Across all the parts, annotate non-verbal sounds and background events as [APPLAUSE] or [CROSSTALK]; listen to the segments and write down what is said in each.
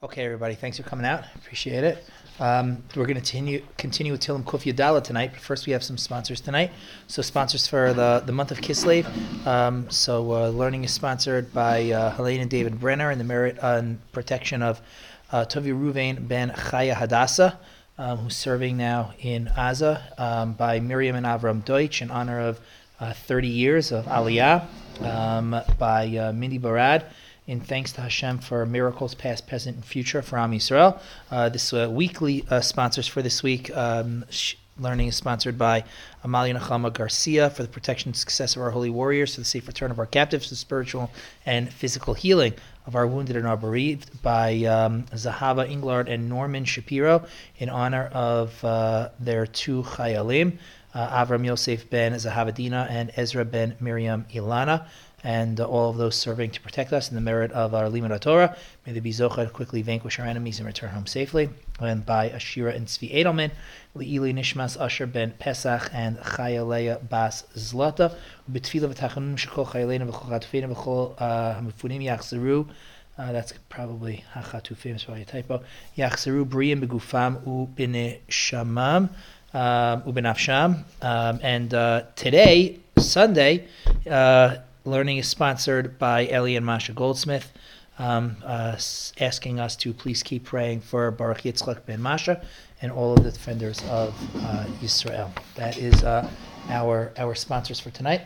Okay, everybody, thanks for coming out. Appreciate it. Um, we're going to continue continue with Tilim Kuf Yadala tonight, but first we have some sponsors tonight. So sponsors for the, the month of Kislev. Um, so uh, learning is sponsored by uh, Helene and David Brenner in the merit and protection of uh, Tovi Ruvain ben Chaya Hadassah, um, who's serving now in Aza, um, by Miriam and Avram Deutsch in honor of uh, 30 years of Aliyah, um, by uh, Mindy Barad in thanks to Hashem for miracles past, present, and future for Am Yisrael. Uh, this uh, weekly uh, sponsors for this week. Um, sh- learning is sponsored by Amalia Nachama Garcia for the protection and success of our holy warriors, for the safe return of our captives, the spiritual and physical healing of our wounded and our bereaved, by um, Zahava Inglard and Norman Shapiro in honor of uh, their two Chayalim, uh, Avram Yosef ben Zahavadina and Ezra ben Miriam Ilana and uh, all of those serving to protect us in the merit of our Limud Torah. May they be Zocha to quickly vanquish our enemies and return home safely. And by Ashira and Svi Edelman, Le'ili Nishmas Asher ben Pesach and Chayaleya Bas Zlata, B'tfila v'tachanun shekol Chayalena v'chol chatufena v'chol uh, hamufunim yachzeru, uh, that's probably hachatufim, it's probably a typo. Yachzeru briyim begufam u shamam, um, u b'nafsham. Um, and uh, today, Sunday, uh, Learning is sponsored by Ellie and Masha Goldsmith, um, uh, asking us to please keep praying for Baruch Yitzchak ben Masha and all of the defenders of uh, Israel. That is uh, our our sponsors for tonight.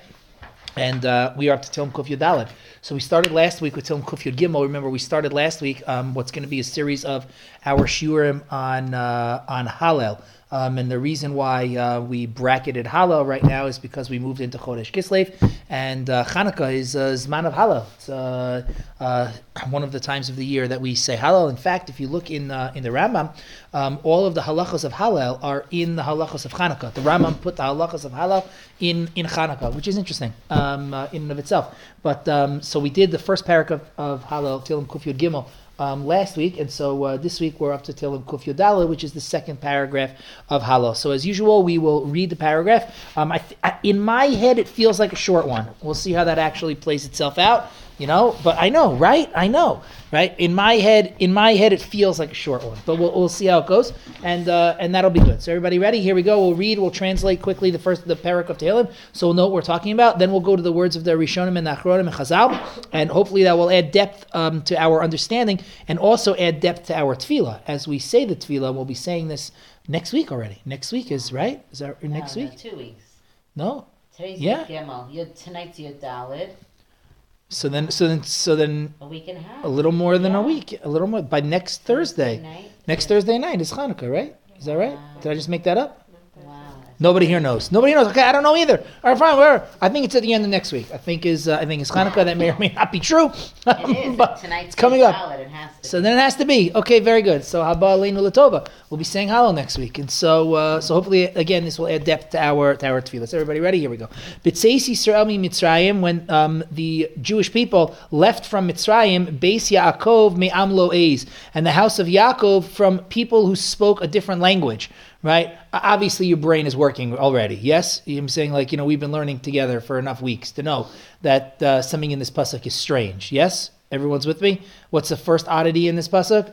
And uh, we are up to Tilm Kuf So we started last week with Tilm Kuf Yud Gimel. Remember, we started last week um, what's going to be a series of our shiurim on uh, on Hallel. Um, and the reason why uh, we bracketed Hallel right now is because we moved into Chodesh Kislev, and uh, Hanukkah is uh, Zman of Hallel. It's uh, uh, one of the times of the year that we say Hallel. In fact, if you look in uh, in the Rambam, um, all of the halachas of Hallel are in the halachas of Hanukkah. The Rambam put the halachas of Hallel in in Hanukkah, which is interesting um, in and of itself. But um, so we did the first parak of, of Hallel, Tilim Kufyud Gimel, um, last week, and so uh, this week we're up to Tilim Kuf Yodala, which is the second paragraph of Halo. So as usual, we will read the paragraph. Um, I th- I, in my head, it feels like a short one. We'll see how that actually plays itself out you know. But I know, right? I know, right? In my head, in my head, it feels like a short one, but we'll, we'll see how it goes, and uh, and that'll be good. So everybody ready? Here we go. We'll read. We'll translate quickly the first the parak of Tehillim, so we'll know what we're talking about. Then we'll go to the words of the Rishonim and the Achronim and Chazal, and hopefully that will add depth um, to our understanding and also add depth to our tefillah as we say the tefillah. We'll be saying this next week already. Next week is right. Is that next no, week? Two weeks. No. Today's Yeah. Gimel. Tonight's your Dalid. So then, so then, so then, A week and a half. a little more than a week. A little more by next Thursday. night. Next Yeah. Thursday night is Hanukkah, right? Is that right? Wow. Did I just make that up? Nobody here knows. Nobody knows. Okay, I don't know either. All right, fine. Whatever. I think it's at the end of next week. I think is uh, I think it's Hanukkah. That may or may not be true. It is. but [LAUGHS] tonight's it's coming up. It has to. So be. then it has to be okay. Very good. So Haba Aleinu Latova. We'll be saying Hallel next week, and so uh, so hopefully again this will add depth to our to our tefillas. Everybody ready? Here we go. B'tzeis Yisrael mi Mitzrayim when um, the Jewish people left from Mitzrayim, Beis Yaakov me Amlo Eis, and the house of Yaakov from people who spoke a different language. Right? Obviously, your brain is working already. Yes, I'm saying like you know we've been learning together for enough weeks to know that uh, something in this pasuk is strange. Yes, everyone's with me. What's the first oddity in this pasuk?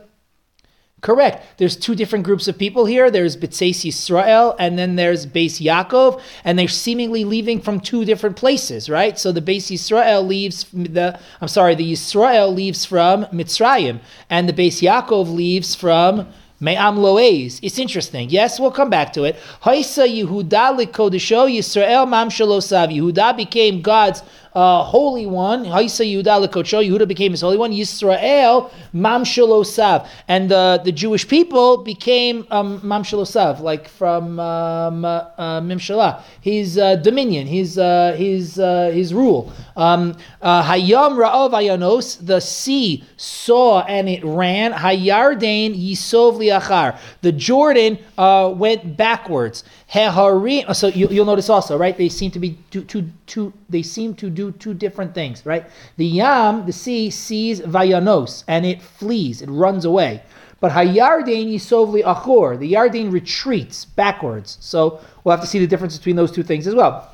Correct. There's two different groups of people here. There's B'tzeis Yisrael, and then there's Beis Yaakov, and they're seemingly leaving from two different places, right? So the Beis Yisrael leaves the, I'm sorry, the Yisrael leaves from Mitzrayim, and the Beis Yaakov leaves from Me'am Loez. It's interesting. Yes, we'll come back to it. Haisa Yehuda likodesho Yisrael mam shalosav. Yehuda became God's uh, holy one. Haisa Yehuda likodesho. Yehuda became his holy one. Yisrael mam shalosav. And uh, the Jewish people became um, like from um, uh, uh, Mimshalah, his uh, dominion, his uh, his uh, his rule. Um, uh, Hayam ra'ov ayanos. The sea saw and it ran. Hayardain yisov liachar. The Jordan uh, went backwards. Heharim. So you, you'll notice also, right? They seem to be two, two, They seem to do two different things, right? The Yam, the sea, sees vayanos and it flees. It runs away. But Hayardain yisovli achor. The Yardain retreats backwards. So we'll have to see the difference between those two things as well.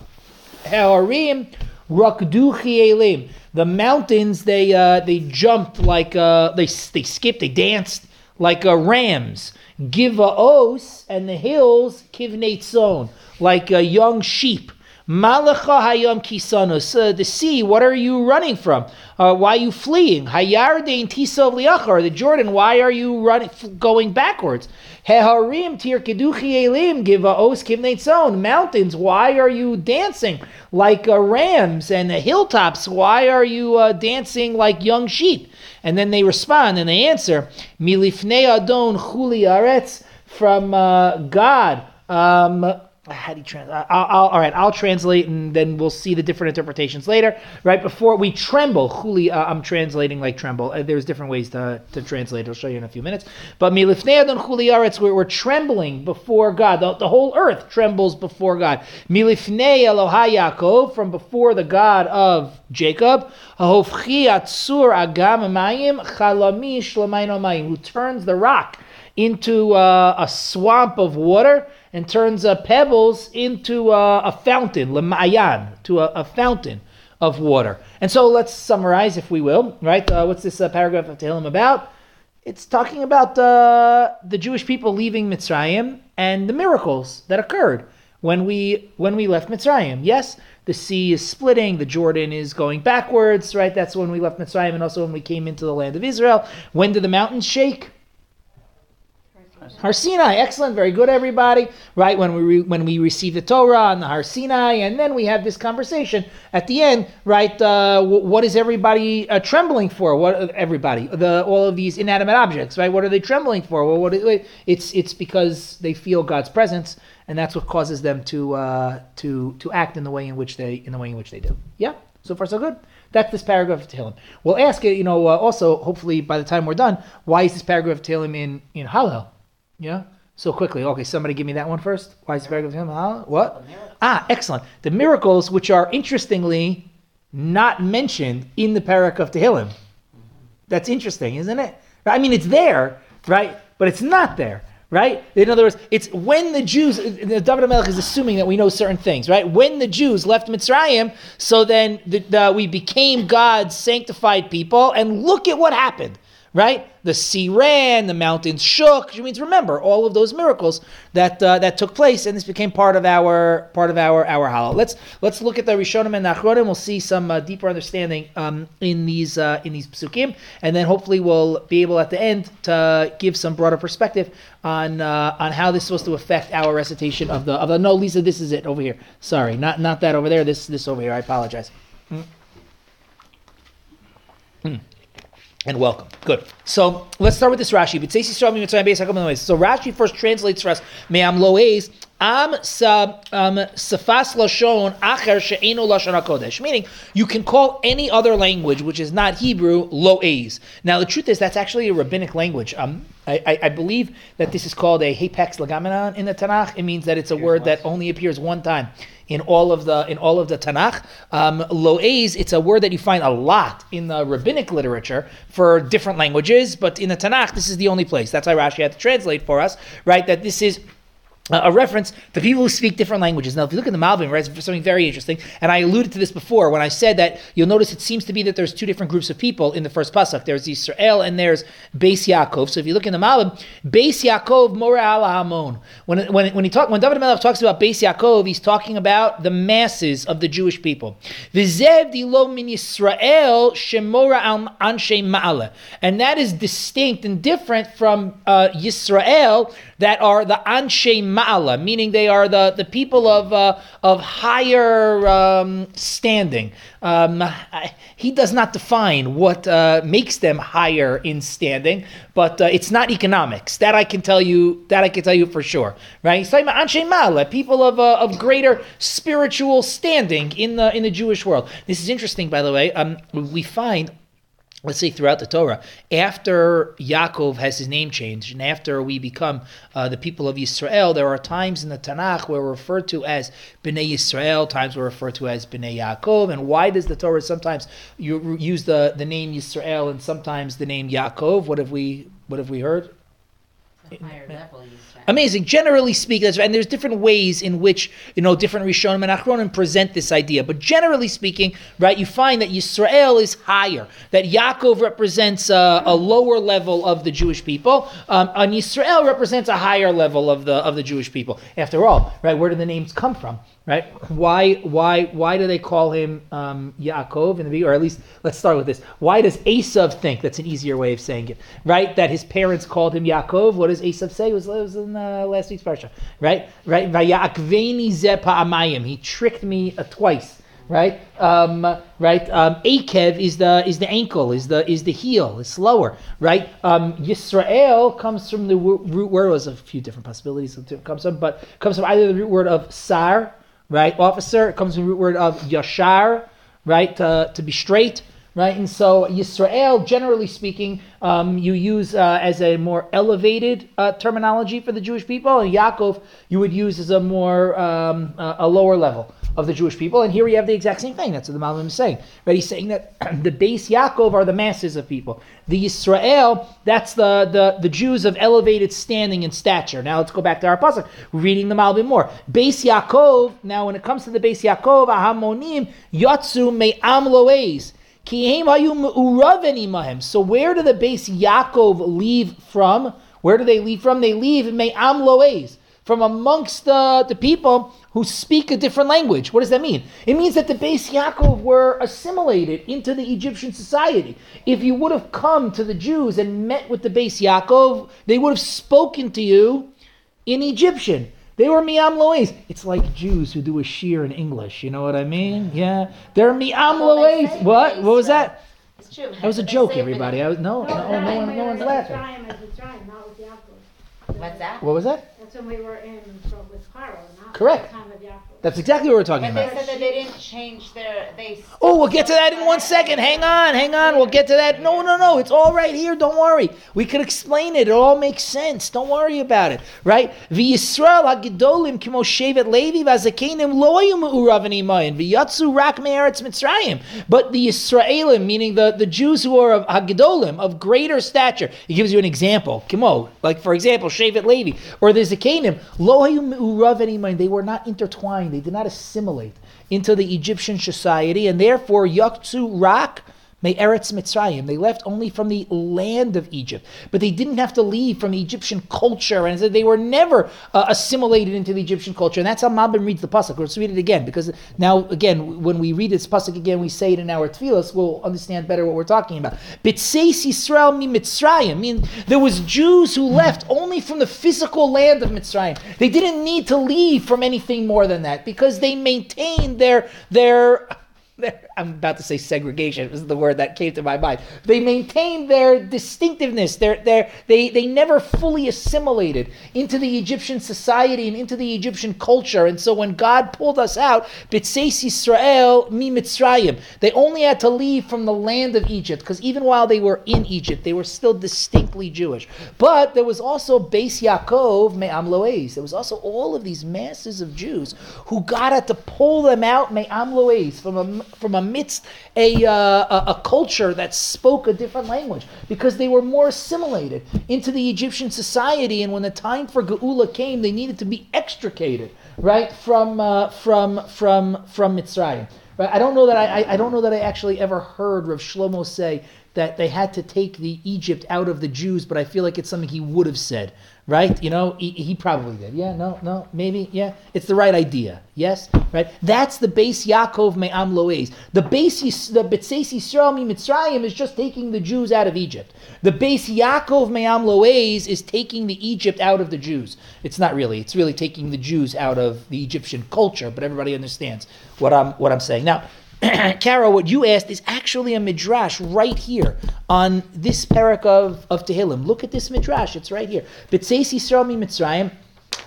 Harim rakdu. The mountains they uh, they jumped like uh, they they skipped, they danced like uh, rams. Give a os and the hills kivnate zone like uh, young sheep. Malacha hayam kisanus. The sea, what are you running from? Uh, why are you fleeing? Hayardein tisov liachar. The Jordan, why are you running, going backwards? Heharim tir keduchi elim givaos kimnetzon. Mountains, why are you dancing like uh, rams? And the hilltops, why are you uh, dancing like young sheep? And then they respond and they answer, Milifnei adon chuli aretz, from uh, God. Um, how do you translate? all right, I'll translate and then we'll see the different interpretations later. Right before we tremble, Huli, uh, I'm translating like tremble. Uh, there's different ways to, to translate. I'll show you in a few minutes. But milifnei Huli Aretz, we're, we're trembling before God. The, the whole earth trembles before God. Milifnei Elohai Yaakov, from before the God of Jacob. Hofchi Atzur Agam Mayim Chalamish who turns the rock into uh, a swamp of water and turns uh, pebbles into uh, a fountain, lemayan, to a, a, fountain of water. And so let's summarize, if we will, right? Uh, what's this uh, paragraph of Tehillim about? It's talking about uh, the Jewish people leaving Mitzrayim and the miracles that occurred when we when we left Mitzrayim. Yes, the sea is splitting, the Jordan is going backwards, right? That's when we left Mitzrayim, and also when we came into the land of Israel. When did the mountains shake? Har Sinai, excellent, very good, everybody. Right when we re, when we receive the Torah and the Har Sinai, and then we have this conversation at the end. Right, uh, what is everybody uh, trembling for? What everybody, the all of these inanimate objects, right? What are they trembling for? Well, what it's it's because they feel God's presence, and that's what causes them to uh, to to act in the way in which they in the way in which they do. Yeah, so far so good. That's this paragraph of Tehillim. We'll ask it, you know, uh, also, hopefully by the time we're done, why is this paragraph of Tehillim in, in Hallel? Yeah. So quickly, okay. Somebody give me that one first. Why is the paragraph him? Huh? What? Ah, excellent. The miracles, which are interestingly not mentioned in the parak of Tehillim. That's interesting, isn't it? I mean, it's there, right? But it's not there, right? In other words, it's when the Jews, the David Melech is assuming that we know certain things, right? When the Jews left Mitzrayim, so then the, the, we became God's sanctified people, and look at what happened right? The sea ran, the mountains shook. Which means remember all of those miracles that uh, that took place, and this became part of our part of our our Hallel. Let's let's look at the Rishonim and Nachronim. We'll see some uh, deeper understanding um, in these uh, in these psukim, and then hopefully we'll be able at the end to give some broader perspective on uh, on how this is supposed to affect our recitation of the of the. No, Lisa, this is it over here. Sorry, not not that over there. This this over here. I apologize. Hmm. And welcome. Good. So let's start with this Rashi. So Rashi first translates for us am sa um, safas lashon acher she'eno lashon hakodesh. Meaning you can call any other language which is not Hebrew lo lo'ez. Now the truth is that's actually a rabbinic language. Um, I, I, I, believe that this is called a hapax legomenon in the Tanakh. It means that it's a word that only appears one time in all of the in all of the Tanakh. Um, lo'ez, it's a word that you find a lot in the rabbinic literature for different languages, but in the Tanakh, this is the only place. That's why Rashi had to translate for us, right? That this is a reference to people who speak different languages. Now, if you look at the Malbim, right, it's something very interesting, and I alluded to this before when I said that you'll notice it seems to be that there's two different groups of people in the first pasuk. There's Israel and there's Beis Yaakov. So if you look in the Malbim, Beis Yaakov Mora ala Hamon. When when when he talk when David Melech talks about Beis Yaakov, he's talking about the masses of the Jewish people. V'zev dilo min Yisrael shemora al anshe ma'ale, and that is distinct and different from uh, Yisrael that are the anshe ma'ala, meaning they are the, the people of, uh, of higher um, standing. Um, he does not define what uh, makes them higher in standing, but uh, it's not economics. That I can tell you. That I can tell you for sure. Right? He's talking about anshe ma'ala, people of, uh, of greater spiritual standing in the in the Jewish world. This is interesting, by the way. Um, we find let's say throughout the Torah, after Yaakov has his name changed and after we become uh, the people of Israel, there are times in the Tanakh where we're referred to as Bnei Israel, times we're referred to as Bnei Yaakov. And why does the Torah sometimes use the, the name Israel and sometimes the name Yaakov? What have we what have we heard? Higher level, you. Amazing. Generally speaking. And there's different ways in which you know different Rishonim and Achronim present this idea. But generally speaking, right, you find that Yisrael is higher. That Yaakov represents a, a lower level of the Jewish people, um, and Yisrael represents a higher level of the of the Jewish people. After all, right, where do the names come from? Right? Why why why do they call him um, Yaakov in the beginning? Or at least let's start with this. Why does Esav think that's an easier way of saying it? Right? That his parents called him Yaakov. What does Esav say? It was, it was in uh, last week's parsha. Right? Right? Vayakveni zepa. He tricked me uh, twice. Right, um, right. Um, Akev is the is the ankle, is the is the heel, it's lower. Right. Um, Yisrael comes from the root word. Was a few different possibilities it comes from, but comes from either the root word of sar, right, officer. It comes from the root word of yashar, right, to, to be straight, right. And so Yisrael, generally speaking, um, you use uh, as a more elevated uh, terminology for the Jewish people, and Yaakov you would use as a more um, uh, a lower level of the Jewish people. And here we have the exact same thing. That's what the Malbim is saying. Right? He's saying that [CLEARS THROAT] the base Yaakov are the masses of people. The Yisrael, that's the, the, the Jews of elevated standing and stature. Now let's go back to our pasuk. Reading the Malbim more. Base Yaakov, now when it comes to the base Yaakov, Ahamonim, Yatsu Me'am Loez. So where do the base Yaakov leave from? Where do they leave from? They leave Me'am Loez from amongst the, the people who speak a different language. What does that mean? It means that the Beis Yaakov were assimilated into the Egyptian society. If you would have come to the Jews and met with the Beis Yaakov, they would have spoken to you in Egyptian. They were mi'am loes. It's like Jews who do a shear in English. You know what I mean? Yeah, they're mi'am Well, they loes. say What? they What was that? It's true. That was a They joke, everybody. I was, no, no, no, no, one, no one's laughing. Not with Yaakov. What's that? What was that? That's when we were in from with Pharaoh, not Correct. the time of Yaakov. That's exactly what we're talking But about. they said that they didn't change their. They. Oh, we'll get to that in one second. Hang on, hang on. We'll get to that. No, no, no. It's all right here. Don't worry. We can explain it. It all makes sense. Don't worry about it. Right? V'Yisrael hagedolim kimo shevet Levi v'azakenim lo hayu me'urav v'yatzu rak me'eretz Mitzrayim. But the Israelim, meaning the, the Jews who are of hagedolim, of greater stature. He gives you an example. Kimo, like for example, shevet Levi or the Zakenim, lo hayu me'urav imayim. They were not intertwined. They did not assimilate into the Egyptian society, and therefore Yaktsu Rak Eretz Mitzrayim. They left only from the land of Egypt, but they didn't have to leave from the Egyptian culture, and they were never uh, assimilated into the Egyptian culture. And that's how Malbim reads the pasuk. Let's read it again, because now again, when we read this pasuk again, we say it in our tefillas, we'll understand better what we're talking about. Bitseis Yisrael mi Mitzrayim. I mean, there was Jews who left only from the physical land of Mitzrayim. They didn't need to leave from anything more than that because they maintained their their I'm about to say segregation. Is the word that came to my mind. They maintained their distinctiveness. Their, their, they, they never fully assimilated into the Egyptian society and into the Egyptian culture. And so when God pulled us out, B'tseis Yisrael mi Mitzrayim, they only had to leave from the land of Egypt because even while they were in Egypt, they were still distinctly Jewish. But there was also Beis Yaakov me'am loes. There was also all of these masses of Jews who God had to pull them out me'am loes from a from amidst a, uh, a, a culture that spoke a different language because they were more assimilated into the Egyptian society. And when the time for Geula came, they needed to be extricated, right, from uh, from from from Mitzrayim. Right? I don't know that I, I, I don't know that I actually ever heard Rav Shlomo say that they had to take the Egypt out of the Jews, but I feel like it's something he would have said, right? You know, he, he probably did. Yeah, no, no, maybe, yeah. It's the right idea. Yes, right. That's the base Yaakov me'am loes. The base, the Betseis Yisrael mi is just taking the Jews out of Egypt. The base Yaakov me'am loes is taking the Egypt out of the Jews. It's not really. It's really taking the Jews out of the Egyptian culture. But everybody understands what I'm what I'm saying now. [CLEARS THROAT] Carol, what you asked is actually a midrash right here on this parak of, of Tehillim. Look at this midrash; it's right here. B'tzeis Yisrael mi Mitzrayim.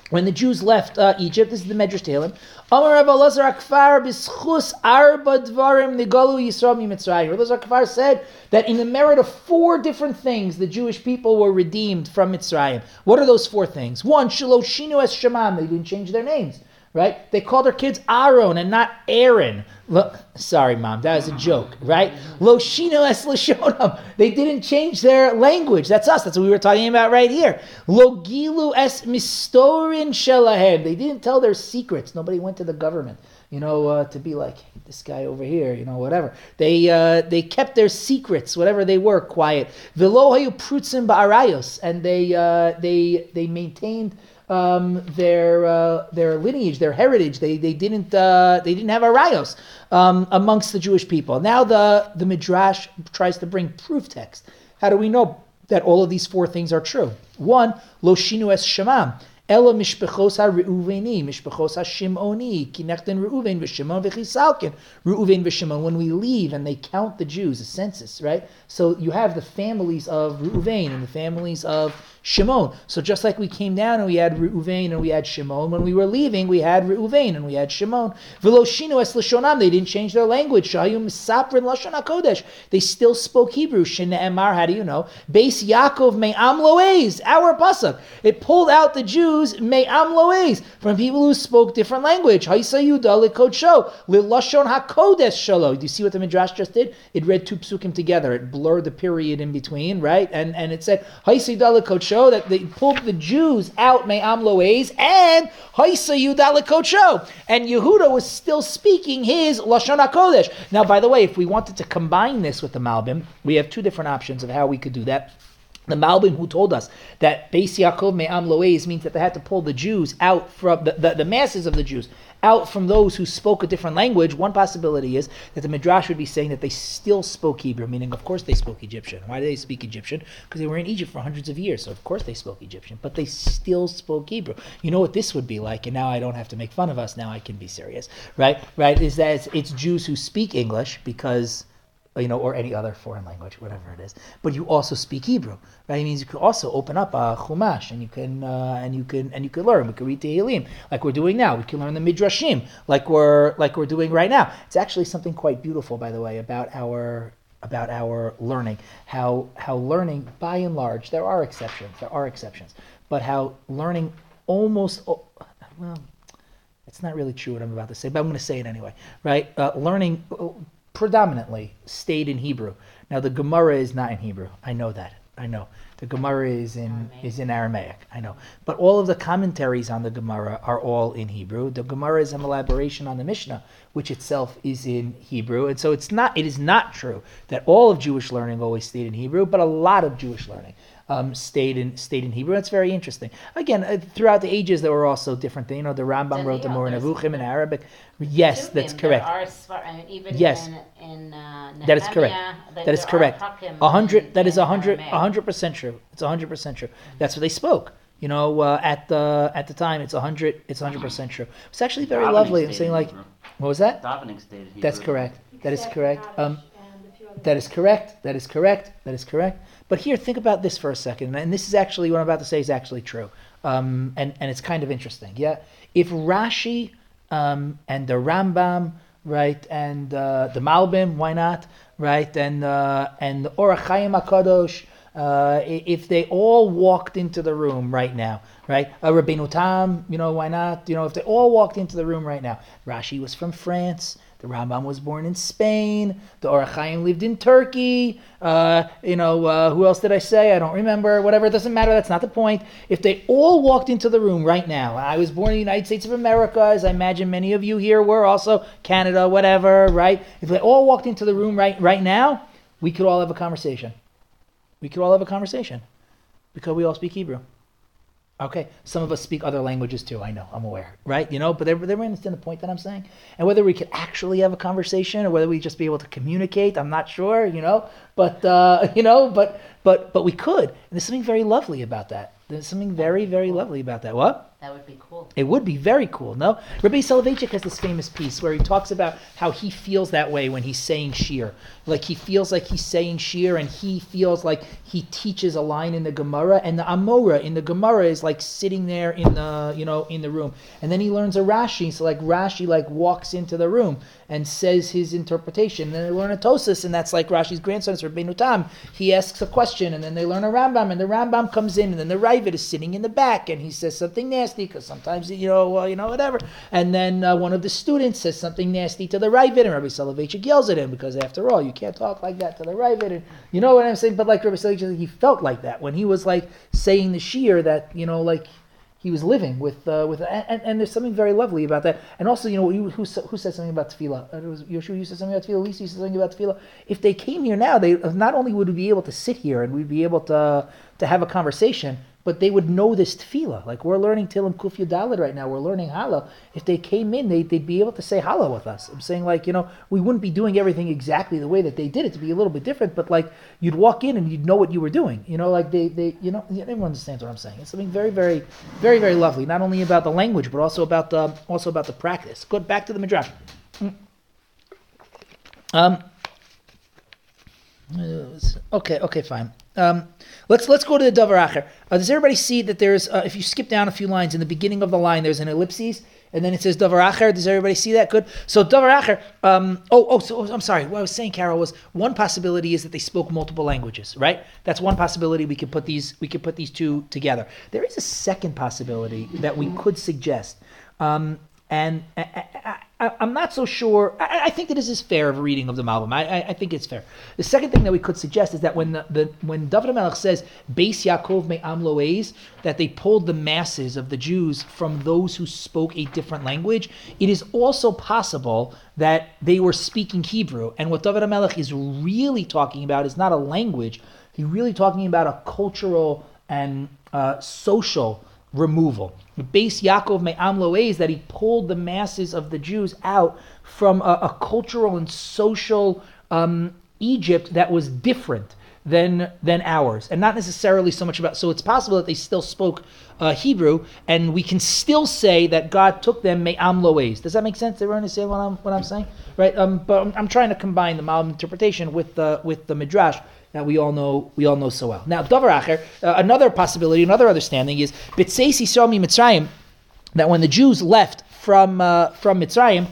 When the Jews left uh, Egypt, this is the Medrash Tehillim. Amar Rabbi Elazar Akfar b'schus arba dvarim nigalu Yisrael mi Mitzrayim. Rabbi Akfar said that in the merit of four different things, the Jewish people were redeemed from Mitzrayim. What are those four things? One, shaloshinu es shemam. They didn't change their names. Right? They called their kids Aaron and not Aaron. Look, sorry, mom, that was a joke, right? Loshino es lashonam. They didn't change their language. That's us. That's what we were talking about right here. Logilu es mistorin shelahem. They didn't tell their secrets. Nobody went to the government, you know, uh, to be like this guy over here, you know, whatever. They uh, they kept their secrets, whatever they were, quiet. Velo hayu prutzim ba'arayos, and they uh, they they maintained um, their uh, their lineage, their heritage. They they didn't uh, they didn't have arayos um, amongst the Jewish people. Now the the midrash tries to bring proof text. How do we know that all of these four things are true? One, lo shinu es shemam. Ela mishpechos ha-reuveni, mishpechos ha-shimoni, kinechten reuven v'shimon v'chisalkin, reuven v'shimon. When we leave and they count the Jews, a census, right? So you have the families of Reuven and the families of Shimon. So just like we came down and we had Reuven and we had Shimon, when we were leaving, we had Reuven and we had Shimon. Veloshinu es lashonam, they didn't change their language. Shayum saprin lashon kodesh. They still spoke Hebrew. Emar, how do you know? Beis Yaakov me'am loez, our pasuk. It pulled out the Jews me'am loez from people who spoke different language. Haisa yuda likodsho lilashon hakodesh shalo. Do you see what the midrash just did? It read two psukim together. It blurred the period in between, right? And and it said Haisa likodsho that they pulled the Jews out me'am loez and Haisa yuda likodsho. And Yehuda was still speaking his lashon hakodesh. Now, by the way, if we wanted to combine this with the Malbim, we have two different options of how we could do that. The Malbim who told us that Beis Yaakov Me'am Loez means that they had to pull the Jews out from the, the, the, masses of the Jews out from those who spoke a different language. One possibility is that the Midrash would be saying that they still spoke Hebrew, meaning of course they spoke Egyptian. Why did they speak Egyptian? Because they were in Egypt for hundreds of years, so of course they spoke Egyptian, but they still spoke Hebrew. You know what this would be like, and now I don't have to make fun of us, now I can be serious, right? Right? Is that it's, it's Jews who speak English because you know, or any other foreign language, whatever it is. But you also speak Hebrew, right? It means you can also open up a chumash and you can uh, and you can and you can learn. We can read Tehillim like we're doing now. We can learn the midrashim like we're like we're doing right now. It's actually something quite beautiful, by the way, about our about our learning. How how learning, by and large, there are exceptions. There are exceptions, but how learning almost well. It's not really true what I'm about to say, but I'm going to say it anyway, right? Uh, learning predominantly stayed in Hebrew. Now the Gemara is not in Hebrew. I know that. I know. The Gemara is in Aramaic. is in Aramaic. I know. But all of the commentaries on the Gemara are all in Hebrew. The Gemara is an elaboration on the Mishnah, which itself is in Hebrew. And so it's not it is not true that all of Jewish learning always stayed in Hebrew, but a lot of Jewish learning um, stayed in stayed in Hebrew. That's very interesting. Again, uh, throughout the ages, there were also different things. You know, the Rambam Then, wrote the yeah, Moreh there's- Nevuchim in Arabic. Yes, that's correct. There are svar, I mean, even Yes. in, in uh, That is correct. Nehemiah, That there is correct. A hundred. in- That is a hundred. A hundred percent true. It's a hundred percent true. That's what they spoke. You know, uh, at the at the time, it's a hundred. It's a hundred percent true. It's actually very Davening lovely. I'm saying like, Hebrew. what was that? Davening stayed in Hebrew. That's correct. That is correct. Um, and a few other that is correct. That is correct. That is correct. But here, think about this for a second, and this is actually what I'm about to say is actually true, um, and and it's kind of interesting. Yeah, if Rashi um, and the Rambam, right, and uh, the Malbim, why not, right, and uh, and the Orach Chaim Hakadosh. Uh, if they all walked into the room right now, right? Uh, Rabbeinu Tam, you know, why not? You know, if they all walked into the room right now. Rashi was from France. The Rambam was born in Spain. The Orach Chaim lived in Turkey. Uh, you know, uh, who else did I say? I don't remember. Whatever, it doesn't matter. That's not the point. If they all walked into the room right now, I was born in the United States of America, as I imagine many of you here were, also Canada, whatever, right? If they all walked into the room right right now, we could all have a conversation. We could all have a conversation because we all speak Hebrew. Okay, some of us speak other languages too. I know, I'm aware, right? You know, but they they understand the point that I'm saying. And whether we could actually have a conversation or whether we just be able to communicate, I'm not sure. You know, but uh, [LAUGHS] you know, but but but we could. And there's something very lovely about that. There's something very very lovely about that. What? That would be cool. It would be very cool, no? Rabbi Soloveitchik has this famous piece where he talks about how he feels that way when he's saying shir. Like he feels like he's saying shir and he feels like he teaches a line in the Gemara and the Amora in the Gemara is like sitting there in the, you know, in the room. And then he learns a Rashi, so like Rashi like walks into the room and says his interpretation. And then they learn a Tosis and that's like Rashi's grandson, it's Rabbeinu Tam, he asks a question, and then they learn a Rambam, and the Rambam comes in, and then the Ravid is sitting in the back, and he says something nasty because sometimes you know, well, you know, whatever. And then uh, one of the students says something nasty to the Ravid, and Rabbi Soloveitchik yells at him because, after all, you can't talk like that to the Ravid, and you know what I'm saying. But like Rabbi Soloveitchik, he felt like that when he was like saying the shear that you know, like he was living with uh, with and, and there's something very lovely about that. And also, you know, who who said something about tefillah? Uh, It was Yoshua. You said something about tefillah. Lisa, you said something about tefillah. If they came here now, they not only would we be able to sit here and we'd be able to to have a conversation, but they would know this tefillah. Like we're learning Tilim Kuf Yudalid right now. We're learning Hala. If they came in, they, they'd be able to say Hala with us. I'm saying like, you know, we wouldn't be doing everything exactly the way that they did it to be a little bit different, but like you'd walk in and you'd know what you were doing. You know, like they, they you know, everyone understands what I'm saying. It's something very, very, very, very lovely. Not only about the language, but also about the, also about the practice. Good. Back to the Midrash. Mm. Um, uh, okay, okay, fine. Um, let's let's go to the davar acher. Uh, does everybody see that there's uh, if you skip down a few lines in the beginning of the line, there's an ellipses, and then it says davar acher. Does everybody see that? Good. So davar acher. Um, oh, oh, so I'm sorry. What I was saying, Carol, was one possibility is that they spoke multiple languages, right? That's one possibility. We could put these we could put these two together. There is a second possibility that we could suggest. Um, and I, am not so sure. I, I, think that this is fair of a reading of the Malbim. I, I, think it's fair. The second thing that we could suggest is that when the, the when David Melech says Beis Yaakov me Amloes, that they pulled the masses of the Jews from those who spoke a different language, it is also possible that they were speaking Hebrew. And what David Melech is really talking about is not a language. He's really talking about a cultural and uh, social removal. The base Yaakov Me'am is that he pulled the masses of the Jews out from a, a cultural and social um, Egypt that was different than than ours, and not necessarily so much about. So it's possible that they still spoke uh, Hebrew, and we can still say that God took them Me'am Loes. Does that make sense? Everyone understand what I'm what I'm saying, right? Um, but I'm, I'm, trying to combine the Malbim interpretation with the with the Midrash that we all know we all know so well. Now, Davar Acher, uh, another possibility, another understanding is B'tseis Yisrael Mitzrayim, that when the Jews left from uh, from Mitzrayim,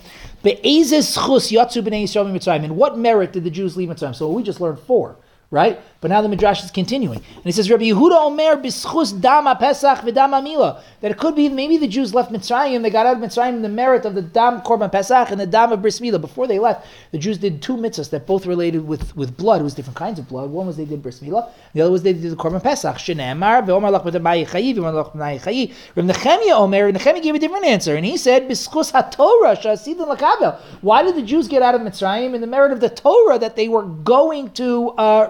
in what merit did the Jews leave Mitzrayim? So we just learned four right? But now the Midrash is continuing. And he says, Rabbi Yehuda Omer bischus dama pesach v'dama mila. That it could be maybe the Jews left Mitzrayim, they got out of Mitzrayim in the merit of the dam korban pesach and the dam of bris milah. Before they left, the Jews did two mitzvahs that both related with, with blood. It was different kinds of blood. One was they did bris milah, the other was they did the korban pesach. Shenemar ve'omar lach b'tabayi chayi ve'omar lach b'nayi chayi. Rabbi Nechemia Omer, Nechemia gave a different answer. And he said, bischus haTorah shasidin lakabel. Why did the Jews get out of Mitzrayim in the merit of the Torah that they were going to uh,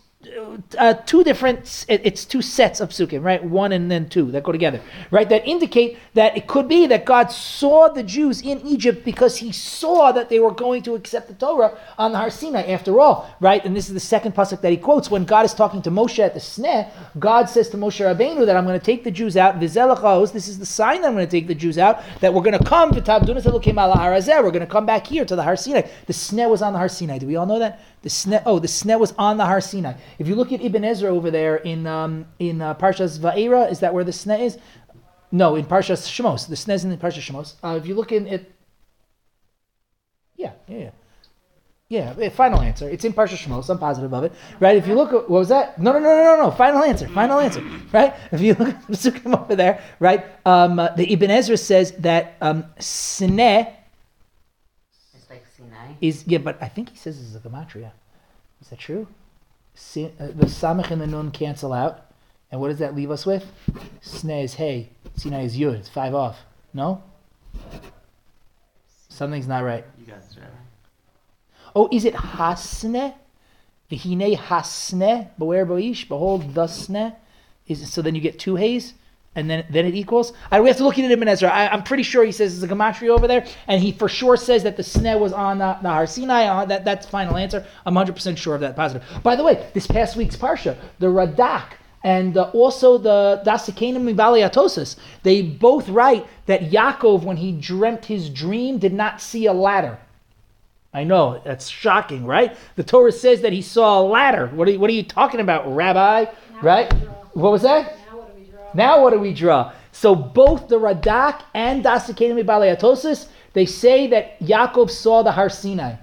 uh, two different, it's two sets of psukim, right? One and then two that go together, right? That indicate that it could be that God saw the Jews in Egypt because he saw that they were going to accept the Torah on the Har Sinai after all, right? And this is the second pasuk that he quotes when God is talking to Moshe at the Sneh. God says to Moshe Rabbeinu that I'm going to take the Jews out. This is the sign that I'm going to take the Jews out, that we're going to come to Tabdunas We're going to come back here to the Har Sinai. The Sneh was on the Har Sinai. Do we all know that? The Sneh, oh, the Sneh was on the Har Sinai. If you look at Ibn Ezra over there in um, in uh, Parshas Va'era, is that where the Sneh is? No, in Parshas Shemos. The Sneh is in Parshas Shemos. Uh, if you look in it, yeah, yeah, yeah. Yeah, final answer. It's in Parsha Shemos. I'm positive of it. Right? If you look at, what was that? No, no, no, no, no, no. Final answer. Final answer. [LAUGHS] Right? If you look at the over there, right? Um, uh, the Ibn Ezra says that um, Sneh is yeah, but I think he says this is a gematria. Is that true? Sin, uh, the samach and the nun cancel out, and what does that leave us with? Sneh is hey, Sinai is yud. It's five off. No. Something's not right. You got it right. Oh, is it hasne? Vihine hasne, beware boish, behold the sne. Is it, so then you get two hays? And then then it equals. I, we have to look at Ibn Ezra. I, am pretty sure he says there's a gematria over there, and he for sure says that the sneh was on the, the Har Sinai. Uh, that that's final answer. I'm 100 percent sure of that. Positive. By the way, this past week's parsha, the Radak and uh, also the Dasikanim Mibaliatosis, they both write that Yaakov, when he dreamt his dream, did not see a ladder. I know that's shocking, right? The Torah says that he saw a ladder. What are you, what are you talking about, Rabbi? Right? What was that? Now what do we draw? So both the Radak and Dasikanim Baleatosis, they say that Yaakov saw the Har Sinai.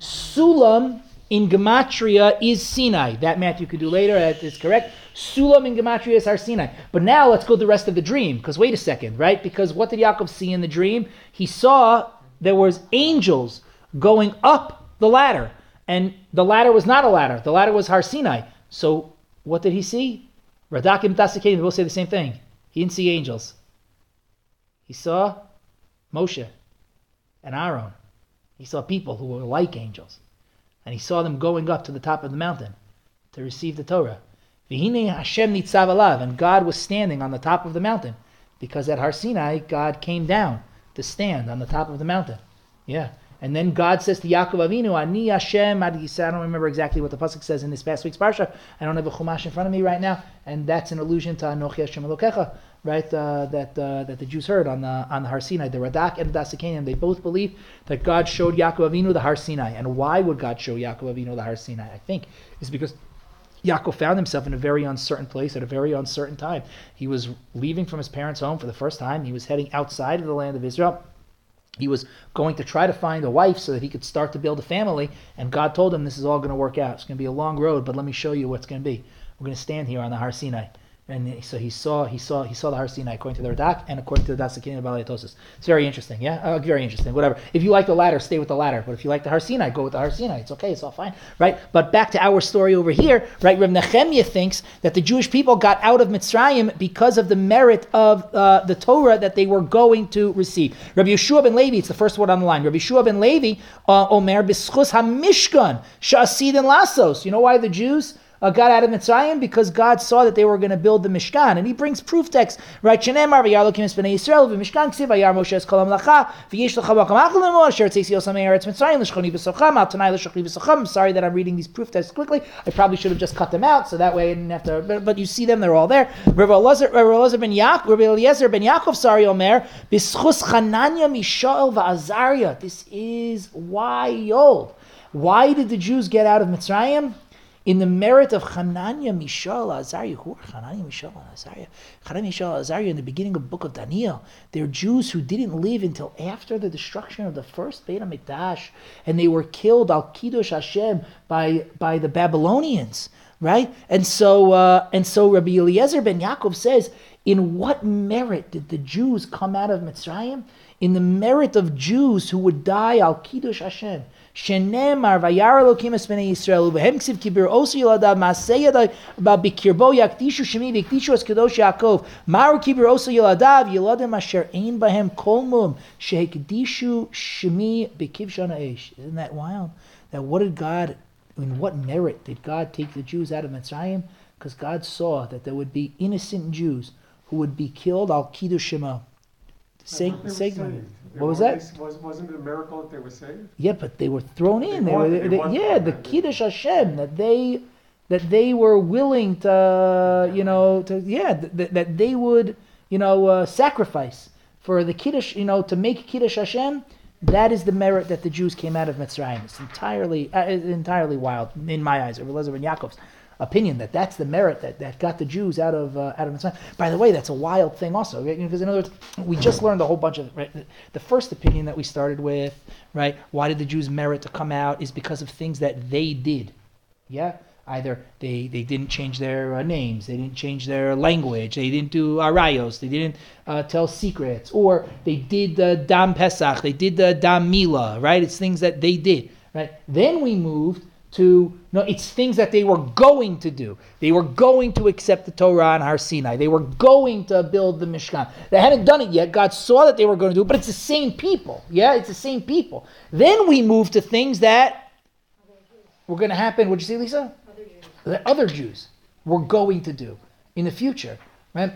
Sulam in Gematria is Sinai. That math you could do later, that is correct. Sulam in Gematria is Har Sinai. But now let's go to the rest of the dream, because wait a second, right? Because what did Yaakov see in the dream? He saw there was angels going up the ladder. And the ladder was not a ladder. The ladder was Har Sinai. So what did he see? Radakim Tasikadim both say the same thing. He didn't see angels. He saw Moshe and Aaron. He saw people who were like angels. And he saw them going up to the top of the mountain to receive the Torah. V'hine Hashem nitzav alav, and God was standing on the top of the mountain. Because at Har Sinai, God came down to stand on the top of the mountain. Yeah. And then God says to Yaakov Avinu, Ani Hashem Ad. I don't remember exactly what the pasuk says in this past week's parsha. I don't have a chumash in front of me right now, and that's an allusion to Anochi Hashem Elokecha, right? Uh, that uh, that the Jews heard on the on the Har Sinai. The Radak and the Dasikanim, they both believe that God showed Yaakov Avinu the Har Sinai. And why would God show Yaakov Avinu the Har Sinai? I think is because Yaakov found himself in a very uncertain place at a very uncertain time. He was leaving from his parents' home for the first time. He was heading outside of the land of Israel he was going to try to find a wife so that he could start to build a family. And God told him this is all going to work out. It's going to be a long road, but let me show you what's going to be. We're going to stand here on the Har Sinai. And so he saw he saw he saw the Har Sinai according to the Radak and according to the Dasakin of Balatosis. It's very interesting, yeah, uh, very interesting. Whatever. If you like the latter, stay with the latter. But if you like the Har Sinai, go with the Har Sinai. It's okay. It's all fine, right? But back to our story over here, right? Reb Nehemiah thinks that the Jewish people got out of Mitzrayim because of the merit of uh, the Torah that they were going to receive. Rabbi Yeshua ben Levi, it's the first word on the line. Rabbi Yeshua ben Levi, uh, Omer bischus hamishkan shasid and lasos. You know why the Jews? Uh, got out of Mitzrayim because God saw that they were going to build the Mishkan, and He brings proof text. Right? Shenemar v'yarlokim es b'nei Yisrael v'mishkan ksiv v'yar Moshe es kol hamlacha v'yesh l'cha b'akam achal l'mo asher tzesi yosam eretz Mitzrayim l'shchoni v'socham al tanai l'shchoni v'socham. I'm sorry that I'm reading these proof texts quickly. I probably should have just cut them out so that way I didn't have to. But, but you see them; they're all there. Rabbi Eliezer ben Yaakov, Rabbi Eliezer ben Yaakov, sorry, Omer b'schus Chananya Mishael v'Azariah. This is wild. Why did the Jews get out of Mitzrayim? In the merit of Hanania, Mishael, Azariah. Who are Hanania, Mishael, and Azariah? Hanania, Mishael, Azariah in the beginning of the book of Daniel. They're Jews who didn't live until after the destruction of the first Beit HaMikdash, and they were killed, Al Kiddush Hashem, by, by the Babylonians, right? And so, uh, and so Rabbi Eliezer ben Yaakov says, in what merit did the Jews come out of Mitzrayim? In the merit of Jews who would die Al Kiddush Hashem. שנאמר וירא אלוקים את בני ישראל ובהם כסיב כי בראו ילדיו מעשה ידיו בקרבו יקדישו שמי ויקדישו את קדוש יעקב מהו כי בראו ילדיו ילדים אשר אין בהם כל מום שהקדישו שמי בכבשון האש Isn't that wild? That what did God, in what merit did God take the Jews out of Mitzrayim? Because God saw that there would be innocent Jews who would be killed al shema. Say, say, what was that? Was, wasn't it a miracle that they were saved? Yeah, but they were thrown in. They were, they they- yeah, the kiddush Hashem that they that they were willing to, you know, to yeah, that, that they would, you know, uh, sacrifice for the kiddush, you know, to make kiddush Hashem. That is the merit that the Jews came out of Mitzrayim. It's entirely, uh, it's entirely wild in my eyes. Or Eliezer ben Yaakov's opinion that that's the merit that, that got the Jews out of uh, out of Mitzrayim. By the way, that's a wild thing also, right? because in other words, we just learned a whole bunch of right. The first opinion that we started with, right? Why did the Jews merit to come out? Is because of things that they did. Yeah, either they they didn't change their uh, names, they didn't change their language, they didn't do arayos, they didn't uh, tell secrets, or they did the dam pesach, they did the dam mila, right? It's things that they did, right? Then we moved to no, it's things that they were going to do. They were going to accept the Torah on Har Sinai. They were going to build the Mishkan. They hadn't done it yet. God saw that they were going to do it, but it's the same people. Yeah, it's the same people. Then we move to things that were going to happen. What'd you say, Lisa? That other Jews were going to do in the future, right?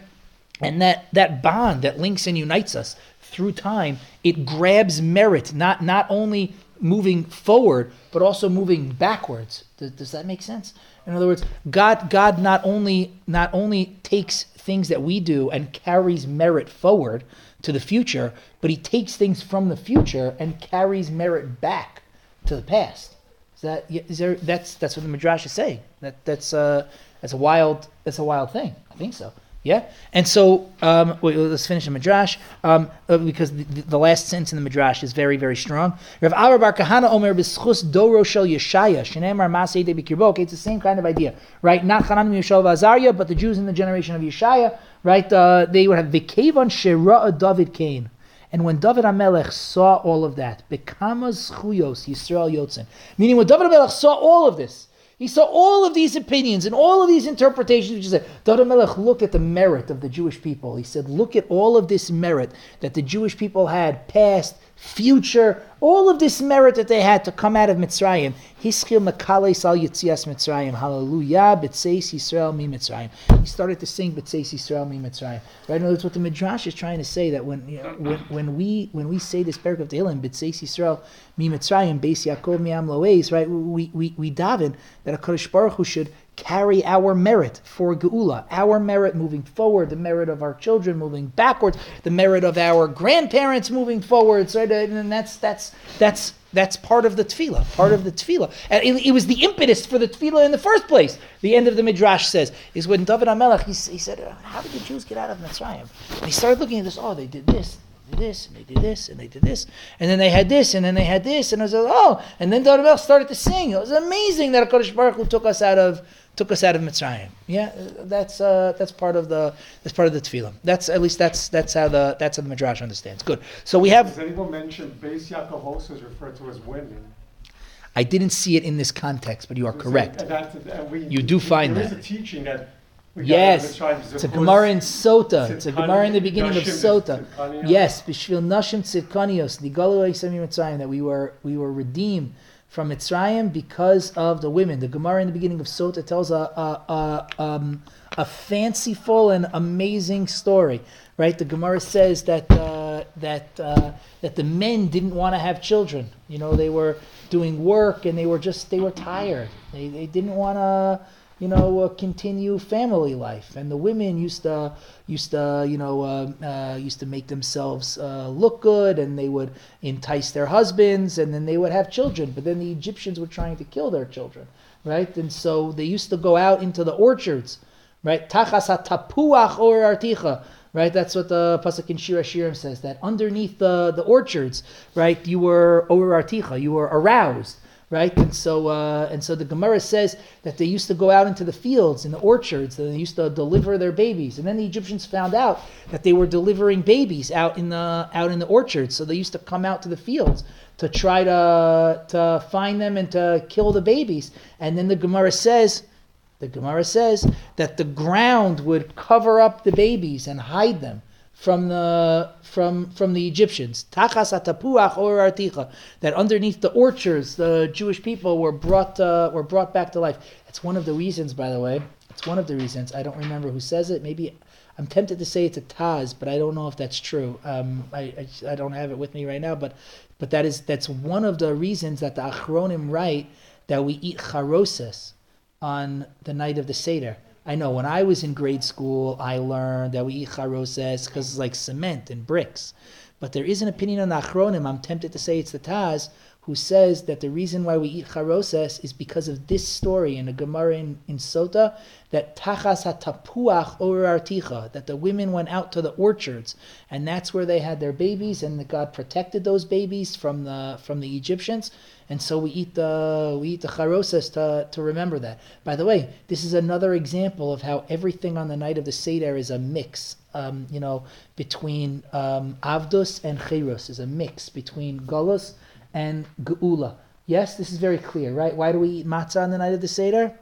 And that that bond that links and unites us through time, it grabs merit, not not only moving forward, but also moving backwards. Does, does that make sense? In other words, God God not only not only takes things that we do and carries merit forward to the future, but he takes things from the future and carries merit back to the past. Is that is there? That's that's what the midrash is saying. That that's uh that's a wild that's a wild thing. I think so. Yeah, and so um, wait, let's finish the midrash um, uh, because the, the last sentence in the midrash is very, very strong. Rav Amar Bar Kahana Omer b'schus doro shel Yeshaya shenemar masei de b'kirbok. It's the same kind of idea, right? Not Hanan Yeshua Azariah, but the Jews in the generation of Yeshaya, right? Uh, they would have v'kevan shera David Cain. And when David Amelech saw all of that, bekamas chuyos Yisrael yotzin, meaning when David Amelech saw all of this, he saw all of these opinions and all of these interpretations, which is that David Melech looked at the merit of the Jewish people. He said, Look at all of this merit that the Jewish people had, past, future, all of this merit that they had to come out of Mitzrayim. Hischil Makale Sal Yitzias Mitzrayim. Hallelujah. B'tseis Yisrael mi Mitzrayim. He started to sing B'tseis Yisrael mi Mitzrayim. Right? Now that's what the Midrash is trying to say. That when you know, when, when we when we say this parak of Tehillim, B'tseis Yisrael mi Mitzrayim, Beis Yaakov mi Am Loeis, right? We we we daven that a Kodesh Baruch Hu should carry our merit for Geula, our merit moving forward, the merit of our children moving backwards, the merit of our grandparents moving forwards, right? And that's that's that's that's part of the tefillah, part of the tefillah. And it, it was the impetus for the tefillah in the first place. The end of the midrash says is when David Amelech he, he said, "How did the Jews get out of Mitzrayim?" He started looking at this. Oh, they did this, this, and they did this, and they did this, and then they had this, and then they had this, and I was like, oh, and then David started to sing. It was amazing that Hakadosh Baruch Hu took us out of took us out of Mitzrayim. Yeah, that's uh, that's part of the that's part of the tefillah. That's at least that's that's how the that's how the midrash understands. Good. So we have. Does anyone mention Beis Yaakov is referred to as women? I didn't see it in this context, but you are correct. And that's- and we- You do find There is that. a teaching that. Yes, it's a Gemara in Sota. It's a Gemara in the beginning of Sota. Yes, b'shvil nashim tzidkanios nigalu that we were we were redeemed from Mitzrayim because of the women. The Gemara in the beginning of Sota tells a a, a, um, a fanciful and amazing story. Right, the Gemara says that uh, that uh, that the men didn't want to have children. You know, they were doing work and they were just they were tired. They they didn't want to you know, uh, continue family life. And the women used to, used to, you know, uh, uh, used to make themselves uh, look good, and they would entice their husbands, and then they would have children. But then the Egyptians were trying to kill their children, right? And so they used to go out into the orchards, right? Tachas tapuach or articha. Right, that's what the pasuk in Shir HaShirim says. That underneath the, the orchards, right, you were or articha, you were aroused, right? And so, uh, and so the Gemara says that they used to go out into the fields, in the orchards, and they used to deliver their babies. And then the Egyptians found out that they were delivering babies out in the out in the orchards. So they used to come out to the fields to try to to find them and to kill the babies. And then the Gemara says. The Gemara says that the ground would cover up the babies and hide them from the from from the Egyptians. Atapuach or articha. That underneath the orchards, the Jewish people were brought uh, were brought back to life. It's one of the reasons, by the way. It's one of the reasons. I don't remember who says it. Maybe I'm tempted to say it's a Taz, but I don't know if that's true. Um, I, I I don't have it with me right now, but but that is that's one of the reasons that the Achronim write that we eat charoses on the night of the Seder. I know when I was in grade school, I learned that we eat charoses because it's like cement and bricks. But there is an opinion on the Achronim, I'm tempted to say it's the Taz, who says that the reason why we eat charoses is because of this story in the Gemara in, in Sota, that tachas hatapuach or articha, that the women went out to the orchards, and that's where they had their babies, and that God protected those babies from the from the Egyptians, and so we eat the we eat the charoses to, to remember that. By the way, this is another example of how everything on the night of the Seder is a mix. Um, you know, between um, avdus and chirus is a mix between galus and geula. Yes, this is very clear, right? Why do we eat matzah on the night of the Seder?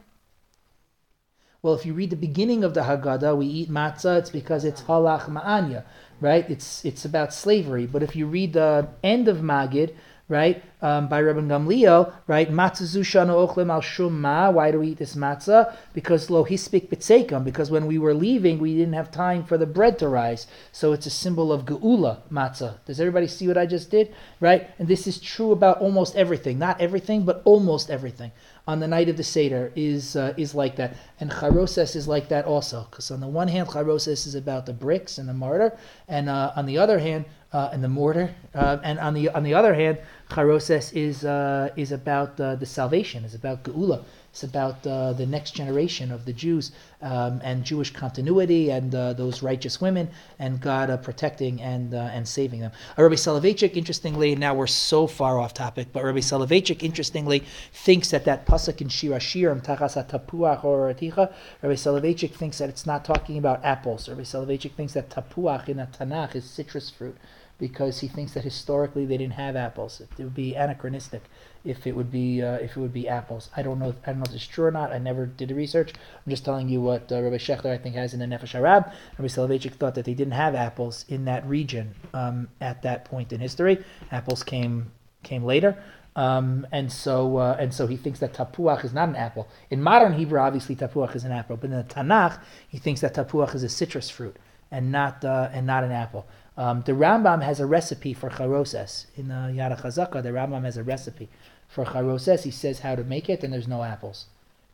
Well, if you read the beginning of the Haggadah, we eat matzah. It's because it's halach ma'anya, right? It's it's about slavery. But if you read the end of Magid, right, um, by Rabban Gamliel, right, matzah zushana ochlem al shum ma. Why do we eat this matzah? Because lo hispik b'tzeikam. Because when we were leaving, we didn't have time for the bread to rise. So it's a symbol of geula matzah. Does everybody see what I just did? Right, and this is true about almost everything. Not everything, but almost everything on the night of the Seder is uh, is like that, and Charoses is like that also. Because on the one hand, Charoses is about the bricks and the mortar, and uh, on the other hand, uh, and the mortar, uh, and on the on the other hand, Charoses is uh, is about uh, the salvation, is about geula, it's about uh, the next generation of the Jews um, and Jewish continuity and uh, those righteous women and God uh, protecting and uh, and saving them. Rabbi Soloveitchik, interestingly, now we're so far off topic, but Rabbi Soloveitchik, interestingly, thinks that that pasuk in Shir HaShirim, Tachas Tapuach or Aticha, Rabbi Soloveitchik thinks that it's not talking about apples. Rabbi Soloveitchik thinks that Tapuach in the Tanakh is citrus fruit because he thinks that historically they didn't have apples. It would be anachronistic if it would be uh, if it would be apples. I don't know. I don't know if it's true or not. I never did the research. I'm just telling you what uh, Rabbi Shechter I think has in the Nefesh HaRav. Rabbi Soloveitchik thought that they didn't have apples in that region um, at that point in history. Apples came came later. Um, and so uh, and so he thinks that tapuach is not an apple. In modern Hebrew, obviously tapuach is an apple, but in the Tanakh, he thinks that tapuach is a citrus fruit and not uh, and not an apple. Um, the Rambam has a recipe for charoses. In the Yad Chazaka, the Rambam has a recipe for charoses. He says how to make it, and there's no apples.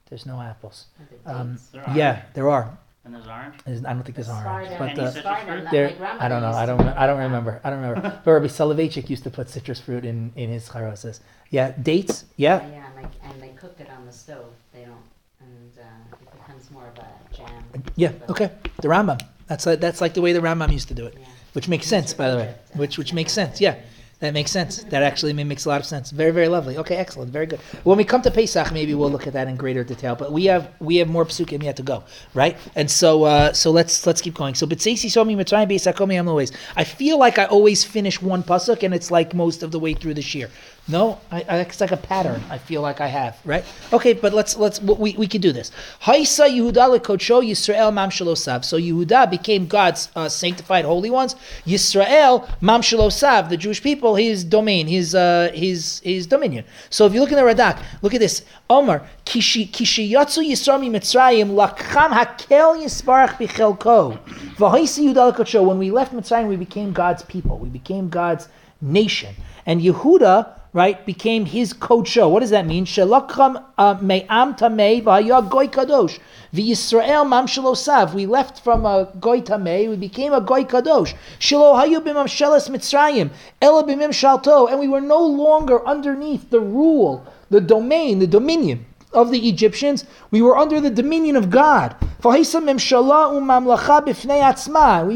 There's no apples. Um, There yeah, there are. And there's orange. There's- I don't think there's orange, but uh, citrus Sparta, fruit? not there. I don't know. I don't. I don't remember. I don't remember. [LAUGHS] But Rabbi Soloveitchik used to put citrus fruit in in his charoses. Yeah, dates. Yeah, Yeah, and like, and they cooked it on the stove, they don't, and, uh, it becomes more of a jam. yeah. Okay, the Rambam. That's like, that's like the way the Rambam used to do it. Yeah. Which makes sense, by the way. Which which makes sense. Yeah, that makes sense. That actually makes a lot of sense. Very very lovely. Okay, excellent. Very good. When we come to Pesach, maybe we'll look at that in greater detail. But we have we have more psukim yet to go, right? And so uh, so let's let's keep going. So B'tzeisi Somi Mitzrayim Pesach Komi Amloes. I feel like I always finish one pasuk, and it's like most of the way through this year. No, I, I, it's like a pattern. I feel like I have, right? Okay, but let's let's we, we can do this. Haisa Yehuda lekodsho Yisrael mam shalosav. So Yehuda became God's uh, sanctified holy ones. Yisrael mam shalosav, the Jewish people, his domain, his uh, his his dominion. So if you look in the Radak, look at this. Omar kishi kishi yatsu Yisrael mi Mitzrayim lakcham hakel yisbarach bichelko. V'haisa Yehuda lekodsho. When we left Mitzrayim, we became God's people. We became God's nation. And Yehuda right, became his kodsho. What does that mean? Shelakram uh, me'am kadosh. Mam shalosav. We left from a goy tamei, we became a goy kadosh. Shelo hayu b'mam mitzrayim, shalto. And we were no longer underneath the rule, the domain, the dominion of the Egyptians. We were under the dominion of God. We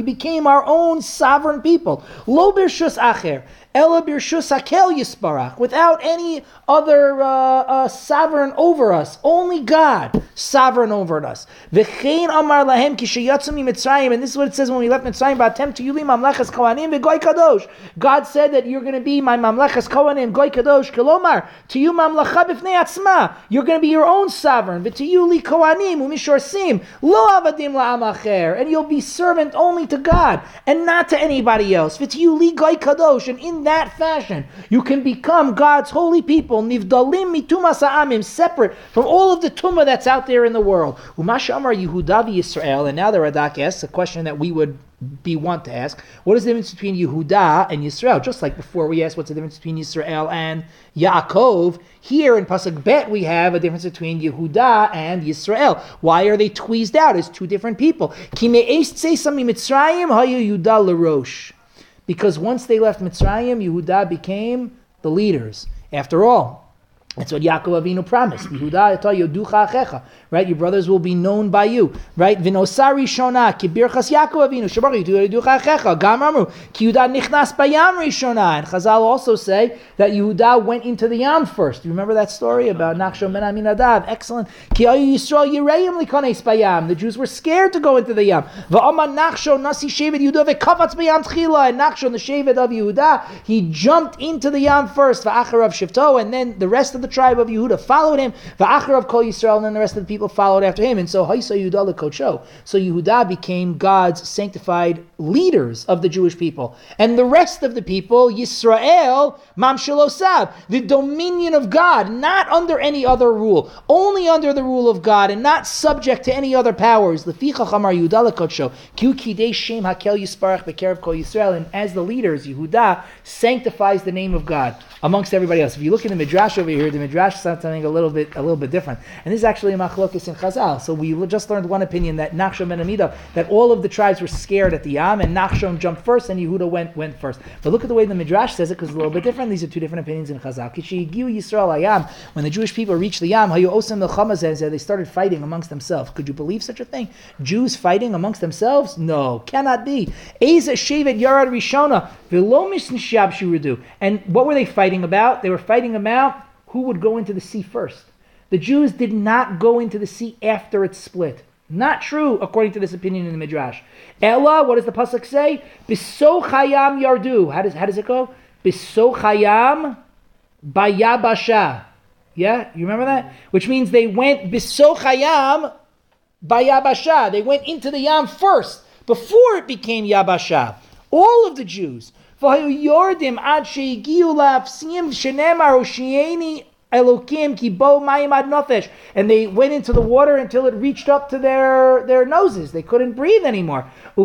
became our own sovereign people. Lo acher. Ela birshus hakel yisbarach, without any other uh, uh, sovereign over us, only God sovereign over us. V'chein amar lahem kishayatzu mitzrayim, and this is what it says when we left Mitzrayim. Ba'atem to yuli mamlechas kohanim v'goy kadosh. God said that you're going to be my mamlechas kohanim goy kadosh. Kelomar to you mamlecha b'fnei atzma. You're going to be your own sovereign. But to you li kohanim umishorsim lo avadim la'amacher, and you'll be servant only to God and not to anybody else. But to you li goy kadosh, and in that fashion you can become God's holy people. Nivdalim mitumas ha'amim, separate from all of the tumah that's out there in the world. Umasha Amar Yehuda Yisrael, and now the Radak asks a question that we would be want to ask. What is the difference between Yehuda and Yisrael? Just like before we asked what's the difference between Yisrael and Yaakov, here in Pasuk Bet we have a difference between Yehuda and Yisrael. Why are they tweezed out as two different people? Because once they left Mitzrayim, Yehuda became the leaders. After all, that's what Yaakov Avinu promised. Mm-hmm. Achecha. Right, your brothers will be known by you. Right, Vinosari shona kibirchas Yaakov Avinu shabar yoducha achecha. Gam amru ki Yehuda nichnas bayam rishona. And Chazal also say that Yehuda went into the Yam first. You remember that story about mm-hmm. Nachshon ben Aminadav? Excellent. Ki ayu Yisrael yireim likones bayam. The Jews were scared to go into the Yam. Va'amar Nachshon nasi shevet Yehuda v'kavatz bayam tchila. And Nachshon, the shevet of Yehuda, he jumped into the Yam first. Va'acharav shivto, and then the rest of the tribe of Yehuda followed him. Va'acharav kol Yisrael, and then the rest of the people followed after him. And so Haisa Yehuda lekocho. So Yehuda became God's sanctified leaders of the Jewish people, and the rest of the people, Yisrael, mam shalosav, the dominion of God, not under any other rule, only under the rule of God, and not subject to any other powers. Leficha chamar Yehuda lekocho. Ki kidei shem hakel yisparach bekerev kol Yisrael, and as the leaders, Yehuda sanctifies the name of God amongst everybody else. If you look in the midrash over here, here, the Midrash said something a little bit a little bit different. And this is actually a machlokes in Chazal. So we just learned one opinion that Nachshon and Amida, that all of the tribes were scared at the Yam, and Nachshon jumped first, and Yehuda went went first. But look at the way the Midrash says it, because it's a little bit different. These are two different opinions in Chazal. Kishigiu Yisrael when the Jewish people reached the Yam, Hayu Osam they started fighting amongst themselves. Could you believe such a thing? Jews fighting amongst themselves? No, cannot be. Eza Shevet Yarad Rishona, Vilomis Nishab. And what were they fighting about? They were fighting about who would go into the sea first. The Jews did not go into the sea after it split. Not true, according to this opinion in the Midrash. Ella, what does the pasuk say? Bisochayam yardu. How does how does it go? Bisochayam bayabasha. Yeah, you remember that? Which means they went bisochayam bayabasha. They went into the yam first before it became yabasha. All of the Jews. And they went into the water until it reached up to their, their noses. They couldn't breathe anymore. So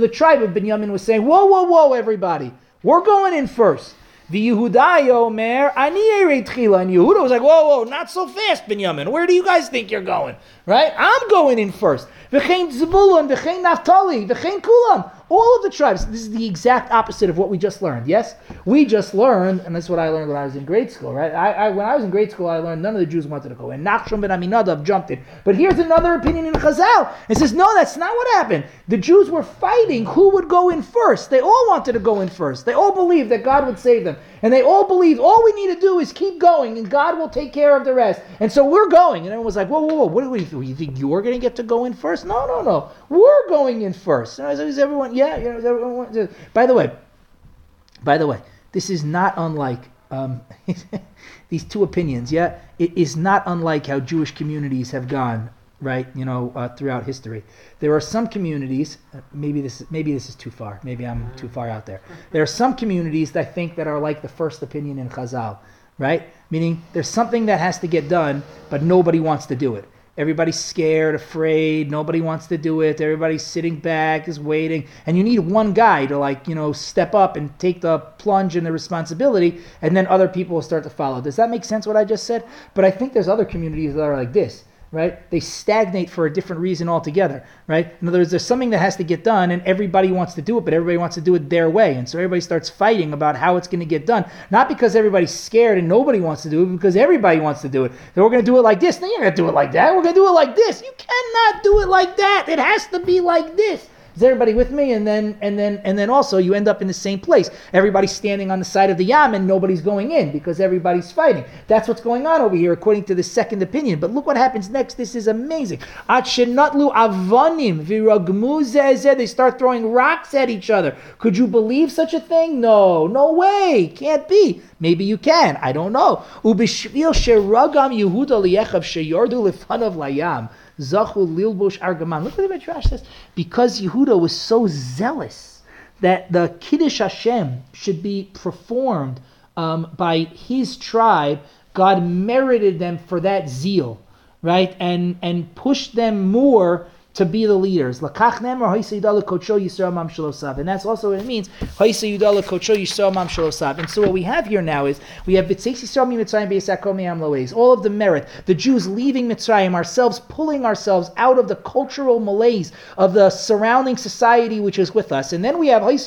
the tribe of Binyamin was saying, whoa, whoa, whoa, everybody. We're going in first. The Yehuda Yomer Ani And Yehuda was like, whoa, whoa, not so fast, Binyamin. Where do you guys think you're going? Right? I'm going in first. V'chein Zebulun, v'chein Naftali, v'chein Kulam. All of the tribes. This is the exact opposite of what we just learned. Yes, we just learned, and that's what I learned when I was in grade school. Right? I, I when I was in grade school, I learned none of the Jews wanted to go, and Nachshon ben Aminadav jumped in. But here's another opinion in Chazal. It says no, that's not what happened. The Jews were fighting who would go in first. They all wanted to go in first. They all believed that God would save them, and they all believed all we need to do is keep going, and God will take care of the rest. And so we're going, and everyone was like, whoa, whoa, whoa, what do we? You think you're going to get to go in first? No, no, no. We're going in first. And is everyone? Yeah, yeah. Is everyone? By the way, by the way, this is not unlike um, [LAUGHS] these two opinions. Yeah, it is not unlike how Jewish communities have gone right? You know, uh, throughout history, there are some communities. Uh, maybe this maybe this is too far. Maybe I'm too far out there. There are some communities that I think that are like the first opinion in Chazal, right? Meaning there's something that has to get done, but nobody wants to do it. Everybody's scared, afraid, nobody wants to do it. Everybody's sitting back, is waiting. And you need one guy to like, you know, step up and take the plunge and the responsibility, and then other people will start to follow. Does that make sense what I just said? But I think there's other communities that are like this right? They stagnate for a different reason altogether, right? In other words, there's something that has to get done, and everybody wants to do it, but everybody wants to do it their way, and so everybody starts fighting about how it's going to get done. Not because everybody's scared and nobody wants to do it, because everybody wants to do it. So we're going to do it like this. No, you're going to do it like that. We're going to do it like this. You cannot do it like that. It has to be like this. Is everybody with me? And then and then and then also you end up in the same place. Everybody's standing on the side of the yam and nobody's going in because everybody's fighting. That's what's going on over here according to the second opinion. But look what happens next. This is amazing. avanim They start throwing rocks at each other. Could you believe such a thing? No, no way. Can't be. Maybe you can. I don't know. Ubishvil sheragam Yehuda liyechav layam. Zachu Lilbush Argaman. Look what the Midrash says. Because Yehuda was so zealous that the Kiddush Hashem should be performed um, by his tribe, God merited them for that zeal, right? And and pushed them more to be the leaders. And that's also what it means. And so what we have here now is we have all of the merit, the Jews leaving Mitzrayim, ourselves pulling ourselves out of the cultural malaise of the surrounding society which is with us. And then we have we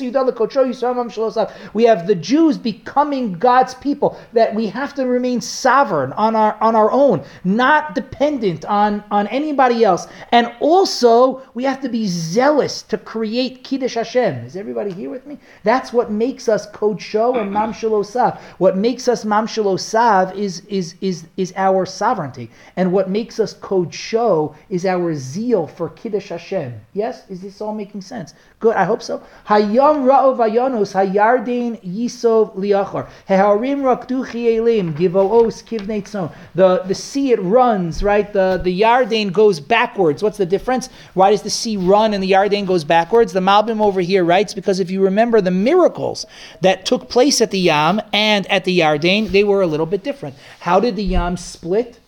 have the Jews becoming God's people, that we have to remain sovereign on our on our own, not dependent on, on anybody else. And also also, we have to be zealous to create Kiddush Hashem. Is everybody here with me? That's what makes us Kodsho and Mam Osav. What makes us Mam Osav is, is, is, is our sovereignty. And what makes us Kodsho is our zeal for Kiddush Hashem. Yes? Is this all making sense? Good, I hope so. Hayam Ra'ov Ayanos, Hayardain Yisov Liachar. Heharim Rakdu Chielim, Givoos Kivneitzon. The the sea it runs, right? The the Yardain goes backwards. What's the difference? Why does the sea run and the Yarden goes backwards? The Malbim over here writes because if you remember the miracles that took place at the Yam and at the Yarden, they were a little bit different. How did the Yam split?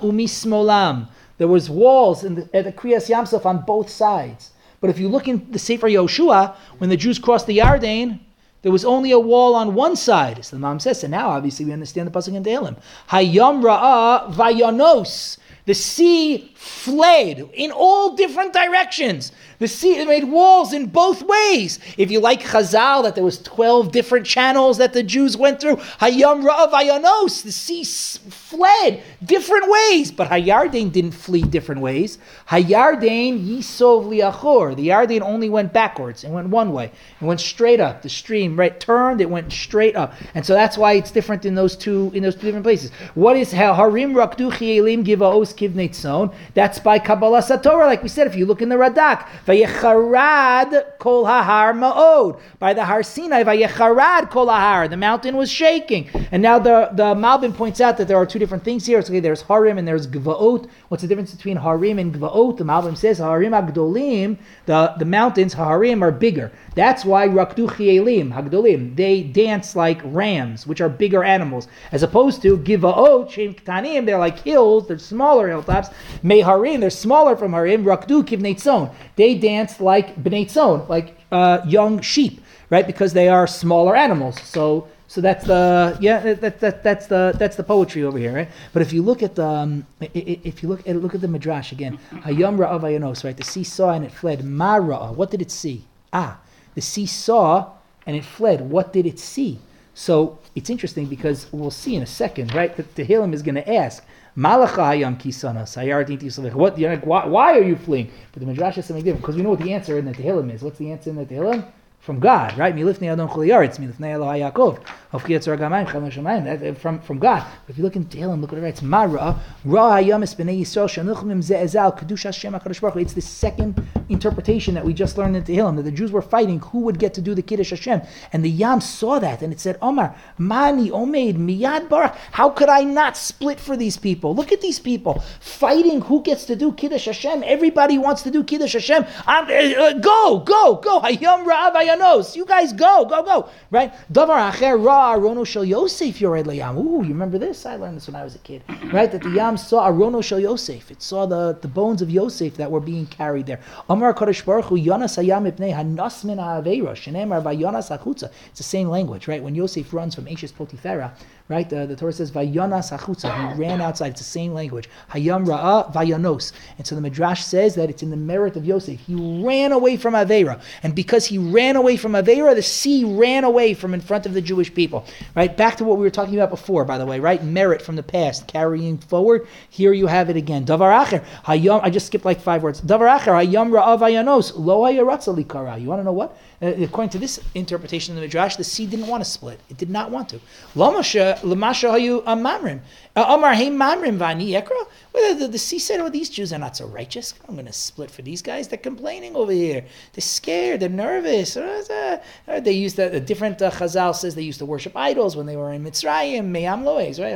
Umismolam. There was walls in the, at the Kriyas Yamsuf on both sides. But if you look in the Sefer Yoshua, when the Jews crossed the Yarden, there was only a wall on one side. So the mom says, and now obviously we understand the pasuk in Tehillim. Hayam ra'a vayanos. The sea fled in all different directions. The sea made walls in both ways. If you like Chazal, that there was 12 different channels that the Jews went through, Hayam Ra'av Ayanos, the sea fled different ways. But Hayardain didn't flee different ways. Hayardain Yisov Liachor. The Yardain only went backwards and went one way. It went straight up. The stream right turned, it went straight up. And so that's why it's different in those two in those two different places. What is Harim Rakdu Chielim Givaos Kivneit Son? That's by Kabbalah Satorah, like we said, if you look in the Radak. Vayecharad kol hahar ma'od. By the Har Sinai, Vayecharad kol hahar. The mountain was shaking. And now the, the Malbim points out that there are two different things here. Okay, there's Harim and there's Gvaot. What's the difference between Harim and Gvaot? The Malbim says Harim Agdolim, the, the mountains, Harim, are bigger. That's why Rakdu Chielim, Hagdolim, they dance like rams, which are bigger animals, as opposed to Givaot, Shem Ktanim, they're like hills, they're smaller hilltops. Meharim, they're smaller from Harim. Rakdu Kivnetzon, they dance like Bnetzon, like uh, young sheep, right? Because they are smaller animals. So so that's the yeah that, that, that's the that's the poetry over here, right? But if you look at the um, if you look at look at the midrash again, Hayam Ra'av Ayanos, right? The sea saw and it fled. Ma Ra'ah, what did it see? Ah, the sea saw and it fled. What did it see? So it's interesting because we'll see in a second, right? That the Tehillim is going to ask, Malacha hayam kisanas, hayardin tisalech. What? You're like, why, why are you fleeing? But the midrash is something different because we know what the answer in the Tehillim is. What's the answer in the Tehillim? From God, right? Milifnei Adon Chol Yaretz, Milifnei Elohai Yaakov, Uh, From from God. If you look in Tehillim, look what it writes. Mara, Ra Hayamis Bnei Yisrael Shanuchim Ze'ezal Hashem Hakadosh Baruch It's the second interpretation that we just learned in Tehillim that the Jews were fighting who would get to do the Kiddush Hashem, and the Yam saw that and it said, Omar Mani Omeid Miyad Barak. How could I not split for these people? Look at these people fighting who gets to do Kiddush Hashem. Everybody wants to do Kiddush Hashem. Uh, uh, go, go, go. Hayam Ra'av. You guys go, go, go. Right? Davar Acher Ra Arono Shel Yosef Yored Layam. Ooh, you remember this? I learned this when I was a kid. Right? That the Yam saw Arono Shel Yosef. It saw the, the bones of Yosef that were being carried there. Amar Kadosh Baruch Hu Yonas Hayam Ipnei Hanas Min Ha'aveira. Shenemar Vayonas Achutza. It's the same language, right? When Yosef runs from Ashes Potiphera, right? The, the Torah says Vayonas Achutza. He ran outside. It's the same language. Hayam Vayanos. And so the Midrash says that it's in the merit of Yosef. He ran away from Aveira. And because he ran away from Aveira, the sea ran away from in front of the Jewish people. Right? Back to what we were talking about before, by the way, right? Merit from the past, carrying forward. Here you have it again. Davar Acher. Hayam, I just skipped like five words. Davar Acher. Hayam Ra'ah Vayanos. Lo Likara. You want to know what? Uh, according to this interpretation of the Midrash, the sea didn't want to split. It did not want to. Lamasha Lamasha Hayu Amamrim. Amar Hey Mamrim Vani Ekra. Well, the, the sea said, Oh, these Jews are not so righteous. I'm going to split for these guys. They're complaining over here. They're scared. They're nervous. Uh, uh, They used that. A different uh, Chazal says they used to worship idols when they were in Mitzrayim, Meyam Loes, right?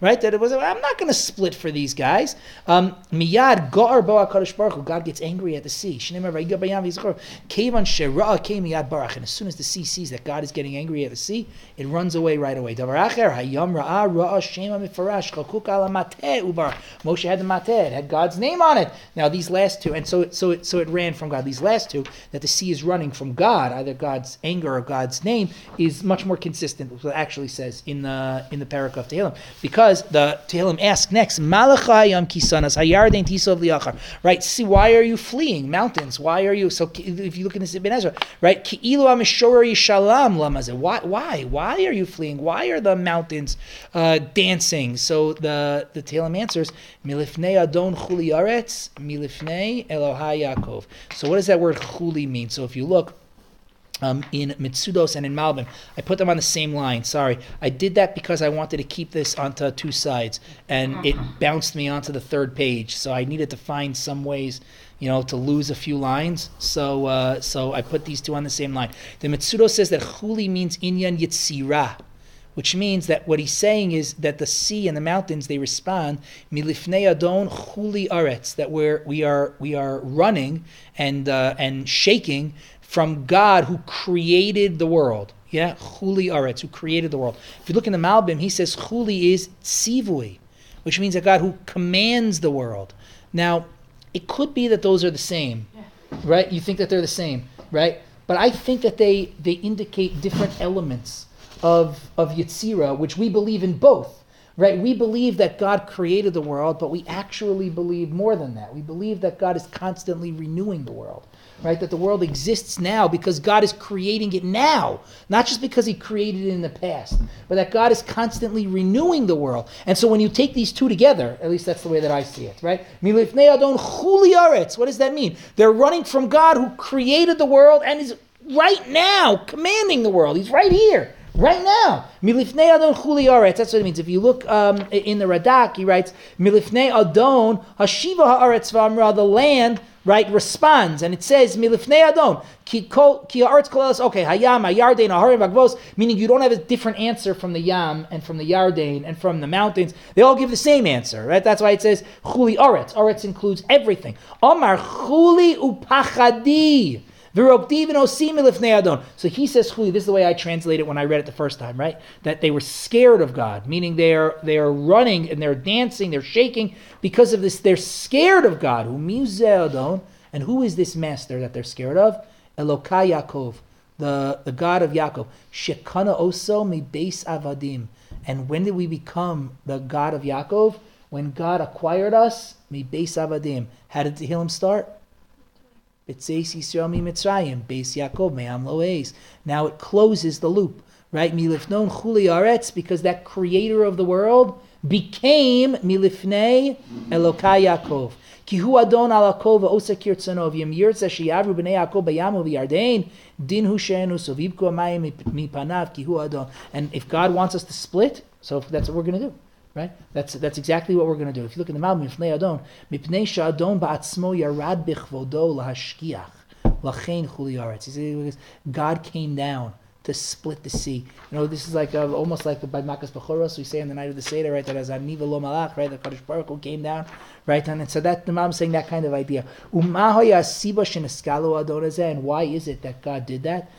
Right? That it was. I'm not going to split for these guys. Um, Miyad Gar Bo Hakadosh Baruch Hu. God gets angry at the sea. V'Yizchor. Kevan Shera Ke Miyad Barach. And as soon as the sea sees that God is getting angry at the sea, it runs away right away. Davar Acher Ra'ah Ra'ah Shema Mifarash Chalkuk Ala Mateh Ubar. Moshe had the Mateh. It had God's name on it. Now these last two, and so it, so it so it ran from God. These last two that the sea is running from God, either God's anger or God's name, is much more consistent with what actually says in the in the parak of Tehillim. Because the Tehillim asks next, Malachayam Kisanas Hayarden Tisov Liachar. Right? See, why are you fleeing mountains? Why are you so? If you look in this Ibn Ezra, right? Ki'ilu Amishor Yishalam Lamazeh. Why? Why? Why are you fleeing? Why are the mountains uh, dancing? So the the Tehillim answers, Milifnei Adon Chuli Milifnei Elohai Yaakov. So what does that word Chuli mean? So if you look um, in Mitsudos and in Malbim. I put them on the same line. Sorry. I did that because I wanted to keep this onto two sides, and it bounced me onto the third page. So I needed to find some ways, you know, to lose a few lines. So uh, so I put these two on the same line. The Mitsudo says that Chuli means Inyan Yitzira. Which means that what he's saying is that the sea and the mountains they respond milifnei adon chuli aretz that we're we are we are running and uh, and shaking from God who created the world. Yeah, Chuli Aretz, who created the world. If you look in the Malbim, he says Chuli is tzivui, which means a God who commands the world. Now, it could be that those are the same, right? You think that they're the same, right? But I think that they they indicate different elements of of Yetzira, which we believe in both, right? We believe that God created the world, but we actually believe more than that. We believe that God is constantly renewing the world, right? That the world exists now because God is creating it now, not just because He created it in the past, but that God is constantly renewing the world. And so when you take these two together, at least that's the way that I see it, right? What does that mean? They're running from God who created the world and is right now commanding the world. He's right here. Right now, milifnei adon chuli aretz. That's what it means. If you look um, in the Radak, he writes milifnei adon hashiva haaretz v'amra. The land right responds, and it says milifnei adon ki kolas. Okay, hayam hayardein haharim vagvos. Meaning you don't have a different answer from the yam and from the yardein and from the mountains. They all give the same answer, right? That's why it says chuli aretz. Aretz includes everything. Omar chuli upachadi. So he says, this is the way I translate it when I read it the first time, right? That they were scared of God, meaning they are they are running and they're dancing, they're shaking because of this. They're scared of God. And who is this master that they're scared of? Elokai Yaakov, the, the God of Yaakov. Shekana oso mi beis avadim. And when did we become the God of Yaakov? When God acquired us, mi beis avadim. How did Tehillim start? B'tzeis Yisrael mi Mitzrayim, Beis Yaakov me'am. Now it closes the loop, right? Milifnon chuli aretz, because that creator of the world became milifnei Elokai Yaakov. Ki hu adon al Yaakov v'osa kirtzanov, yim yirtza sheyavru b'nei Yaakov b'yamu v'yardein, din hu she'enu sovibku amayim mipanav ki hu adon. And if God wants us to split, so that's what we're going to do. Right? That's that's exactly what we're going to do. If you look in the Malbim, Mifnei Adon, Mipnei Sha'adon ba'atzmo yarad bichvodo lahashkiach, lachein chuli God came down to split the sea. You know, this is like a, almost like by Makas Bechoros, we say on the night of the Seder, right, that as Aniva lo malach, right, the Kadosh Baruch Hu came down, right, and, and so that the Imam saying that kind of idea. Umahoya siba sheneskalu adonazeh, and why is it that God did that?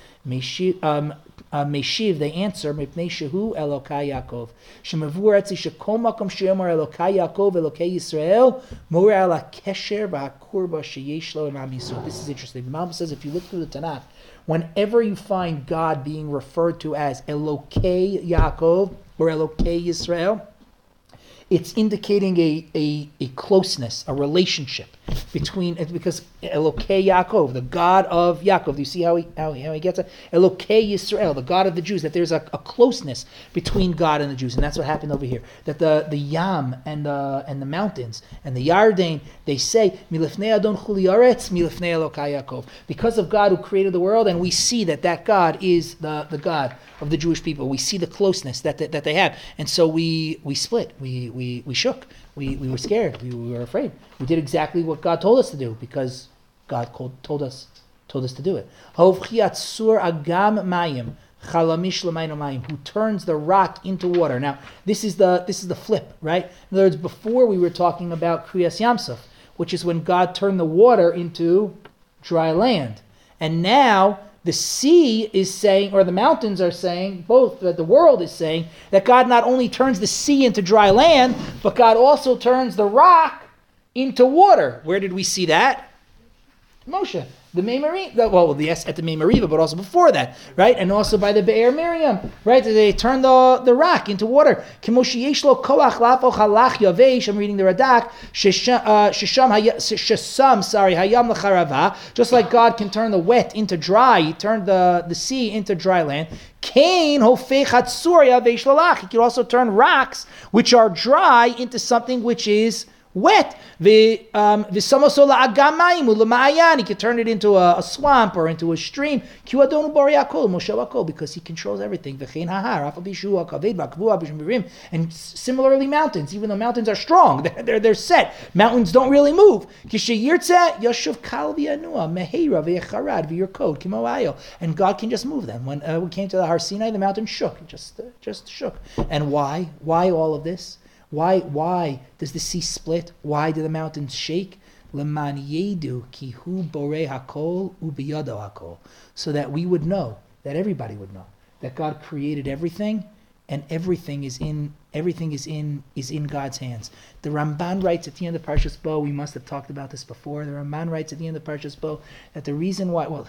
Um, Uh, Meshiv, they answer, Mipnei Shehu Elokai Yaakov. Shemavur Etzi Shekol Makom Sheyomar Elokai Yaakov Elokai Yisrael More Ala Kesher Ba'akurba Sheyesh Lo Yisrael. This is interesting. The Bible says if you look through the Tanakh, whenever you find God being referred to as Elokei Yaakov or Elokei Yisrael, it's indicating a, a, a closeness, a relationship between because Elokei Yaakov, the God of Yaakov. Do you see how he how how he gets it? Elokei Yisrael, the God of the Jews. That there's a, a, closeness between God and the Jews, and that's what happened over here. That the the Yam and the and the mountains and the Yarden they say Milifnei Adon Chuli Aretz Milifnei Elokei Yaakov because of God who created the world, and we see that that God is the the God of the Jewish people. We see the closeness that, that, that they have. And so we, we split. We, we, we shook. We, we were scared. We, we were afraid. We did exactly what God told us to do because God called, told us told us to do it. who turns the rock into water. Now, this is the this is the flip, right? In other words, before we were talking about Kriyas Yamsuf, which is when God turned the water into dry land. And now the sea is saying, or the mountains are saying, both that the world is saying, that God not only turns the sea into dry land, but God also turns the rock into water. Where did we see that? Moshe the Memariva, well, yes, at the Memariva, but also before that, right? And also by the Be'er Miriam, right? They turned the, the rock into water. I'm reading the Radak, Shesham, uh, sorry, Hayam Lacharava, just like God can turn the wet into dry, he turned the, the sea into dry land. Cain, He can also turn rocks, which are dry, into something which is wet. The um, the samasola agamayim ulama'ayan. he can turn it into a, a swamp or into a stream. Because he controls everything. And similarly, mountains, even though mountains are strong, [LAUGHS] they're, they're, they're set. Mountains don't really move. And God can just move them. When uh, we came to the Har Sinai, the mountain shook. It just, uh, just shook. And why? Why all of this? Why, why does the sea split? Why do the mountains shake? Leman yedu kihu bore hakol ubiyado hakol. So that we would know, that everybody would know, that God created everything and everything is in everything is in is in God's hands. The Ramban writes at the end of Parshas Bo. We must have talked about this before. The Ramban writes at the end of Parshas Bo that the reason why well.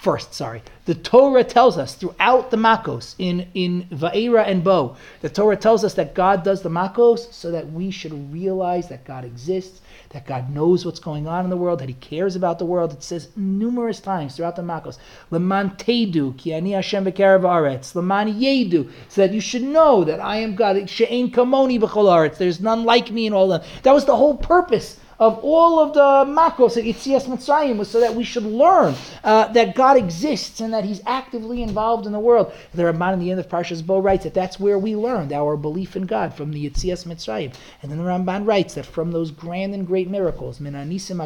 First, sorry, the Torah tells us throughout the Makos in in Va'era and Bo, the Torah tells us that God does the Makos so that we should realize that God exists, that God knows what's going on in the world, that He cares about the world. It says numerous times throughout the Makos, "Leman tedu ki ani Hashem aretz, leman yedu," so that you should know that I am God. She'ein kamoni b'chol aretz. There's none like me in all them. That was the whole purpose of all of the makos at Yitzias Mitzrayim was so that we should learn uh, that God exists and that He's actively involved in the world. The Ramban in the end of Parshas Bo writes that that's where we learned our belief in God from the Yitzias Mitzrayim. And then the Ramban writes that from those grand and great miracles, min anisim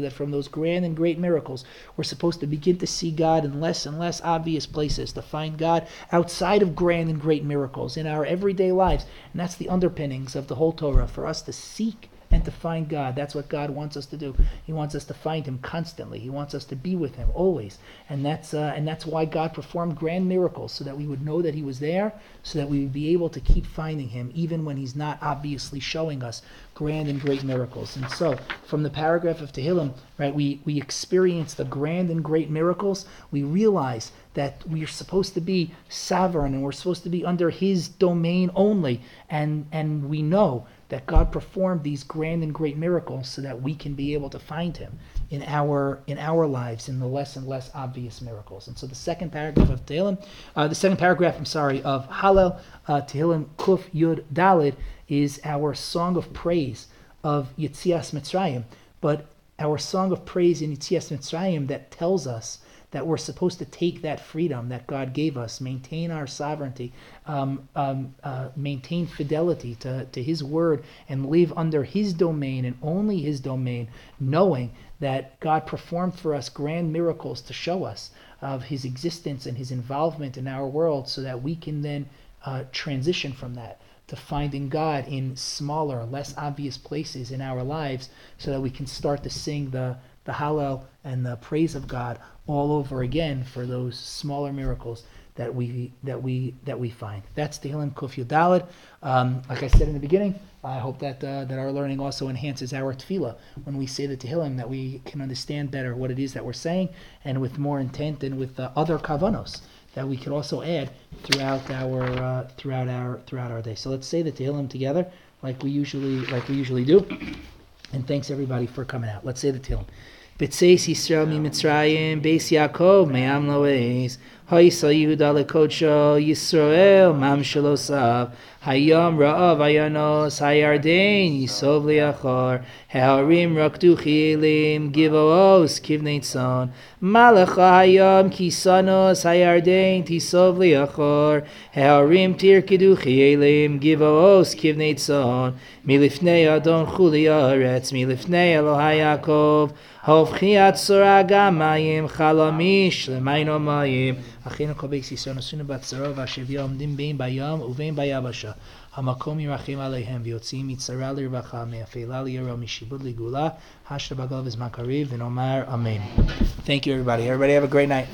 that from those grand and great miracles, we're supposed to begin to see God in less and less obvious places, to find God outside of grand and great miracles in our everyday lives. And that's the underpinnings of the whole Torah for us to seek and to find God. That's what God wants us to do. He wants us to find Him constantly. He wants us to be with Him always, and that's uh, and that's why God performed grand miracles so that we would know that He was there, so that we would be able to keep finding Him even when He's not obviously showing us grand and great miracles. And so, from the paragraph of Tehillim, right, we we experience the grand and great miracles. We realize that we are supposed to be sovereign and we're supposed to be under His domain only, and and we know that God performed these grand and great miracles so that we can be able to find him in our in our lives in the less and less obvious miracles. And so the second paragraph of Tehillim, uh, the second paragraph, I'm sorry, of Hallel, uh, Tehillim Kuf Yud Dalid is our song of praise of Yitzias Mitzrayim, but our song of praise in Yitzias Mitzrayim that tells us that we're supposed to take that freedom that God gave us, maintain our sovereignty, um, um, uh, maintain fidelity to, to His word, and live under His domain and only His domain, knowing that God performed for us grand miracles to show us of His existence and His involvement in our world so that we can then uh, transition from that to finding God in smaller, less obvious places in our lives so that we can start to sing the the Hallel and the praise of God all over again for those smaller miracles that we that we that we find. That's Tehillim Kuf Yudalid. Um, like I said in the beginning, I hope that uh, that our learning also enhances our tefillah when we say the Tehillim, that we can understand better what it is that we're saying, and with more intent and with uh, other kavanos that we could also add throughout our uh, throughout our throughout our day. So let's say the Tehillim together, like we usually like we usually do. And thanks everybody for coming out. Let's say the Tehillim. B'tzeis Yisrael mi Mitzrayim, Beis Yaakov me'am lo'ez, Ha'isa Yehuda lekodsho, Yisrael mam shalosav, Hayom ra'av ayanos, Hayarden yisov liachar, Ha'arim rakdu chilim, Givoos kivnei tzon, Malacha hayom kisanos, Hayarden tisov liachar, Ha'arim tirkidu chilim, Givoos kivnei tzon, Milifnei adon chuli aretz, Milifnei Elohai Yaakov, הופכי צורה גם מים, חלמיש למינו מים. אחינו כל בית ישראל נשונו בצרו והשביה עומדים בין בים ובין ביבשה. המקום ירחם עליהם ויוצאים מצרה לרווחה, מאפלה לירוא, משיבוד לגאולה, השתא בגל בזמן קריב, ונאמר אמן. Thank you everybody. Everybody have a great night.